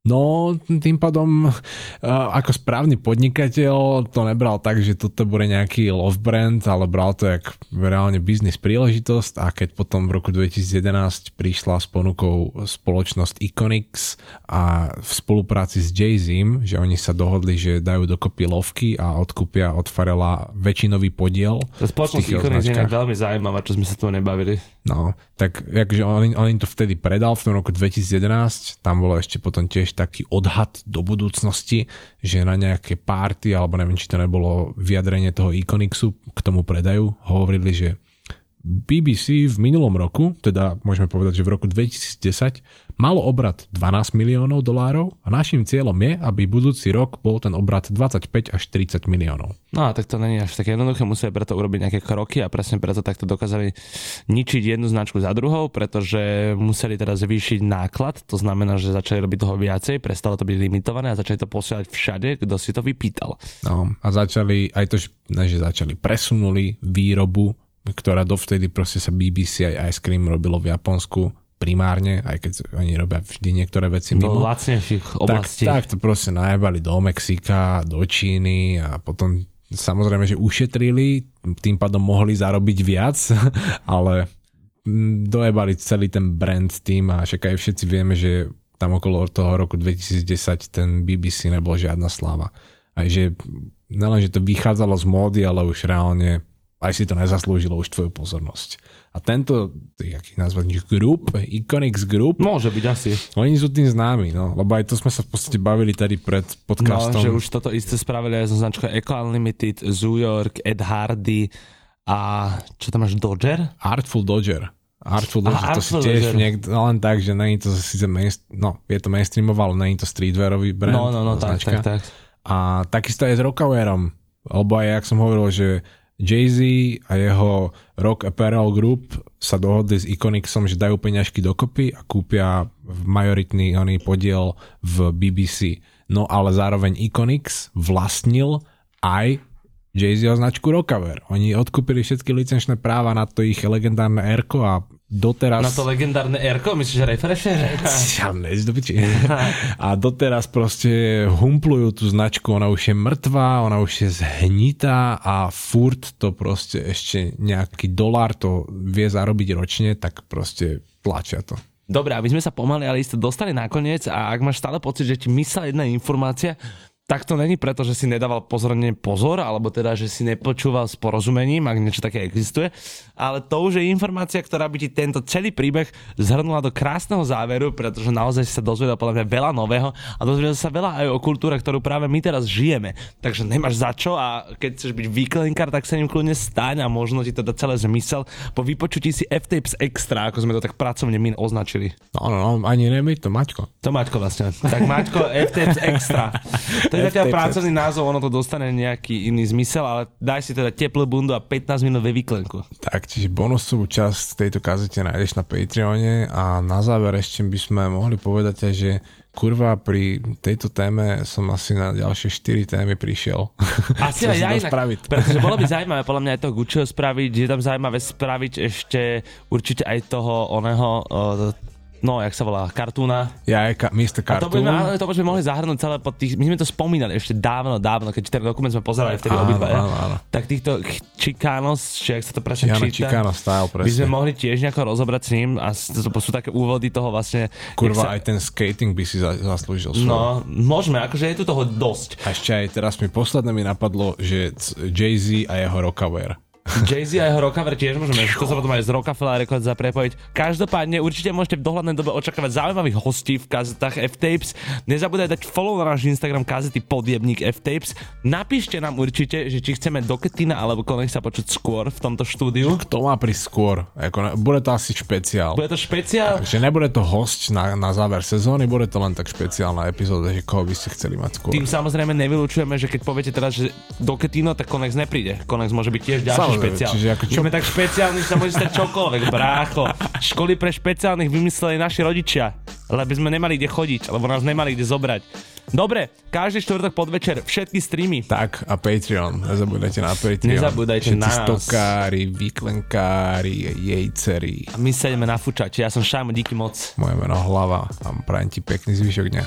Speaker 1: No, tým pádom uh, ako správny podnikateľ to nebral tak, že toto bude nejaký love brand, ale bral to jak reálne biznis príležitosť a keď potom v roku 2011 prišla s ponukou spoločnosť Iconix a v spolupráci s Jay-Z, že oni sa dohodli, že dajú dokopy lovky a odkúpia od Farela väčšinový podiel.
Speaker 2: Tá spoločnosť Iconic je veľmi zaujímavá, čo sme sa tu nebavili.
Speaker 1: No, tak akože on, on im to vtedy predal v tom roku 2011, tam bolo ešte potom tiež taký odhad do budúcnosti, že na nejaké párty, alebo neviem, či to nebolo vyjadrenie toho Iconixu k tomu predaju, hovorili, že BBC v minulom roku, teda môžeme povedať, že v roku 2010, malo obrat 12 miliónov dolárov a našim cieľom je, aby budúci rok bol ten obrat 25 až 30 miliónov.
Speaker 2: No a tak to není až také jednoduché, museli preto urobiť nejaké kroky a presne preto takto dokázali ničiť jednu značku za druhou, pretože museli teraz zvýšiť náklad, to znamená, že začali robiť toho viacej, prestalo to byť limitované a začali to posielať všade, kto si to vypýtal.
Speaker 1: No a začali, aj to, ne, že začali, presunuli výrobu ktorá dovtedy proste sa BBC aj Ice Cream robilo v Japonsku primárne, aj keď oni robia vždy niektoré veci
Speaker 2: Do
Speaker 1: mimo.
Speaker 2: lacnejších oblastí.
Speaker 1: Tak, tak to proste najebali do Mexika, do Číny a potom samozrejme, že ušetrili, tým pádom mohli zarobiť viac, ale dojebali celý ten brand tým a však aj všetci vieme, že tam okolo toho roku 2010 ten BBC nebol žiadna sláva. Aj že nelen, že to vychádzalo z módy, ale už reálne aj si to nezaslúžilo už tvoju pozornosť. A tento, aký nazvať, group, Iconics Group,
Speaker 2: Môže byť asi.
Speaker 1: oni sú tým známi, no, lebo aj to sme sa v podstate bavili tady pred
Speaker 2: No,
Speaker 1: podcastom.
Speaker 2: že už toto isté spravili aj so značkou Eco Unlimited, Zoo York, Ed Hardy a čo tam máš, Dodger?
Speaker 1: Artful Dodger. Artful
Speaker 2: Aha,
Speaker 1: Dodger, to si
Speaker 2: Artful
Speaker 1: tiež
Speaker 2: Dodger.
Speaker 1: niekto, no len tak, že není to síce main, no, je to mainstreamové, ale není to streetwearový brand.
Speaker 2: No, no, no, tak, tak, tak.
Speaker 1: A takisto aj s Rockawearom, lebo aj, jak som hovoril, že Jay-Z a jeho Rock Apparel Group sa dohodli s Iconicsom, že dajú peňažky dokopy a kúpia majoritný oný podiel v BBC. No ale zároveň Iconics vlastnil aj Jay-Zho značku Rockawear. Oni odkúpili všetky licenčné práva na to ich legendárne Erko a doteraz...
Speaker 2: Na to legendárne Erko, myslíš, že refresher?
Speaker 1: Ja, nezdobyči. A doteraz proste humplujú tú značku, ona už je mŕtvá, ona už je zhnitá a furt to proste ešte nejaký dolár to vie zarobiť ročne, tak proste tlačia to.
Speaker 2: Dobre, aby sme sa pomaly, ale isto dostali nakoniec a ak máš stále pocit, že ti myslela jedna informácia, tak to není preto, že si nedával pozorne pozor, alebo teda, že si nepočúval s porozumením, ak niečo také existuje, ale to už je informácia, ktorá by ti tento celý príbeh zhrnula do krásneho záveru, pretože naozaj si sa dozvedel podľa mňa veľa nového a dozvedel sa veľa aj o kultúre, ktorú práve my teraz žijeme. Takže nemáš za čo a keď chceš byť výklenkár, tak sa ním kľudne staň a možno ti to dá celé zmysel po vypočutí si F-Tapes Extra, ako sme to tak pracovne my označili.
Speaker 1: No, no, no ani nemi to, Maťko.
Speaker 2: To Maťko vlastne. Tak Maťko, FTX Extra. To je zatiaľ
Speaker 1: FTX.
Speaker 2: pracovný názov, ono to dostane nejaký iný zmysel, ale daj si teda teplú bundu a 15 minút ve výklenku.
Speaker 1: Tak, čiže bonusovú časť tejto kazete nájdeš na Patreone a na záver ešte by sme mohli povedať že kurva, pri tejto téme som asi na ďalšie 4 témy prišiel.
Speaker 2: Asi aj ja inak,
Speaker 1: spraviť.
Speaker 2: pretože bolo by zaujímavé podľa mňa aj toho Gucciho spraviť, je tam zaujímavé spraviť ešte určite aj toho oného, uh, no, jak sa volá, kartúna.
Speaker 1: Ja aj ka- Mr.
Speaker 2: A to by,
Speaker 1: Cartoon.
Speaker 2: sme, to by sme mohli zahrnúť celé pod tých, my sme to spomínali ešte dávno, dávno, keď ten dokument sme pozerali vtedy obidva,
Speaker 1: áno, áno.
Speaker 2: tak týchto ch- Chicanos, či jak sa to presne
Speaker 1: Jana
Speaker 2: číta,
Speaker 1: Chicano style,
Speaker 2: by sme
Speaker 1: presne.
Speaker 2: mohli tiež nejako rozobrať s ním a to sú také úvody toho vlastne...
Speaker 1: Kurva,
Speaker 2: sa,
Speaker 1: aj ten skating by si za- zaslúžil svoje.
Speaker 2: No, môžeme, akože je tu toho dosť.
Speaker 1: A ešte aj teraz mi posledné mi napadlo, že Jay-Z a jeho Rockaware.
Speaker 2: Jay-Z a jeho Rockaver tiež môžeme, to sa potom aj z Rockefeller Records za prepojiť. Každopádne určite môžete v dohľadnej dobe očakávať zaujímavých hostí v kazetách F-Tapes. Nezabúdaj dať follow na náš Instagram kazety podjebník F-Tapes. Napíšte nám určite, že či chceme do Ketina alebo konech sa počuť skôr v tomto štúdiu.
Speaker 1: Kto má prísť skôr? Ako, bude to asi špeciál.
Speaker 2: Bude to špeciál.
Speaker 1: Takže nebude to host na, na záver sezóny, bude to len tak špeciálna epizóda, že koho by ste chceli mať skôr.
Speaker 2: Tým samozrejme nevylučujeme, že keď poviete teraz, že do Ketino, tak Konex nepríde. Konex môže byť tiež ďalší
Speaker 1: Samozrejme,
Speaker 2: špeciál.
Speaker 1: čiže ako
Speaker 2: My
Speaker 1: čo-
Speaker 2: sme tak špeciálni, že sa môže stať čokoľvek, brácho. Školy pre špeciálnych vymysleli naši rodičia, lebo sme nemali kde chodiť, lebo nás nemali kde zobrať. Dobre, každý štvrtok podvečer všetky streamy.
Speaker 1: Tak a Patreon, nezabúdajte na Patreon.
Speaker 2: Nezabúdajte
Speaker 1: Všetci
Speaker 2: na nás.
Speaker 1: stokári, výklenkári, jejceri.
Speaker 2: A my sa ideme nafúčať. Ja som Šajmo, díky moc.
Speaker 1: Moje meno Hlava a prajem ti pekný zvyšok dňa.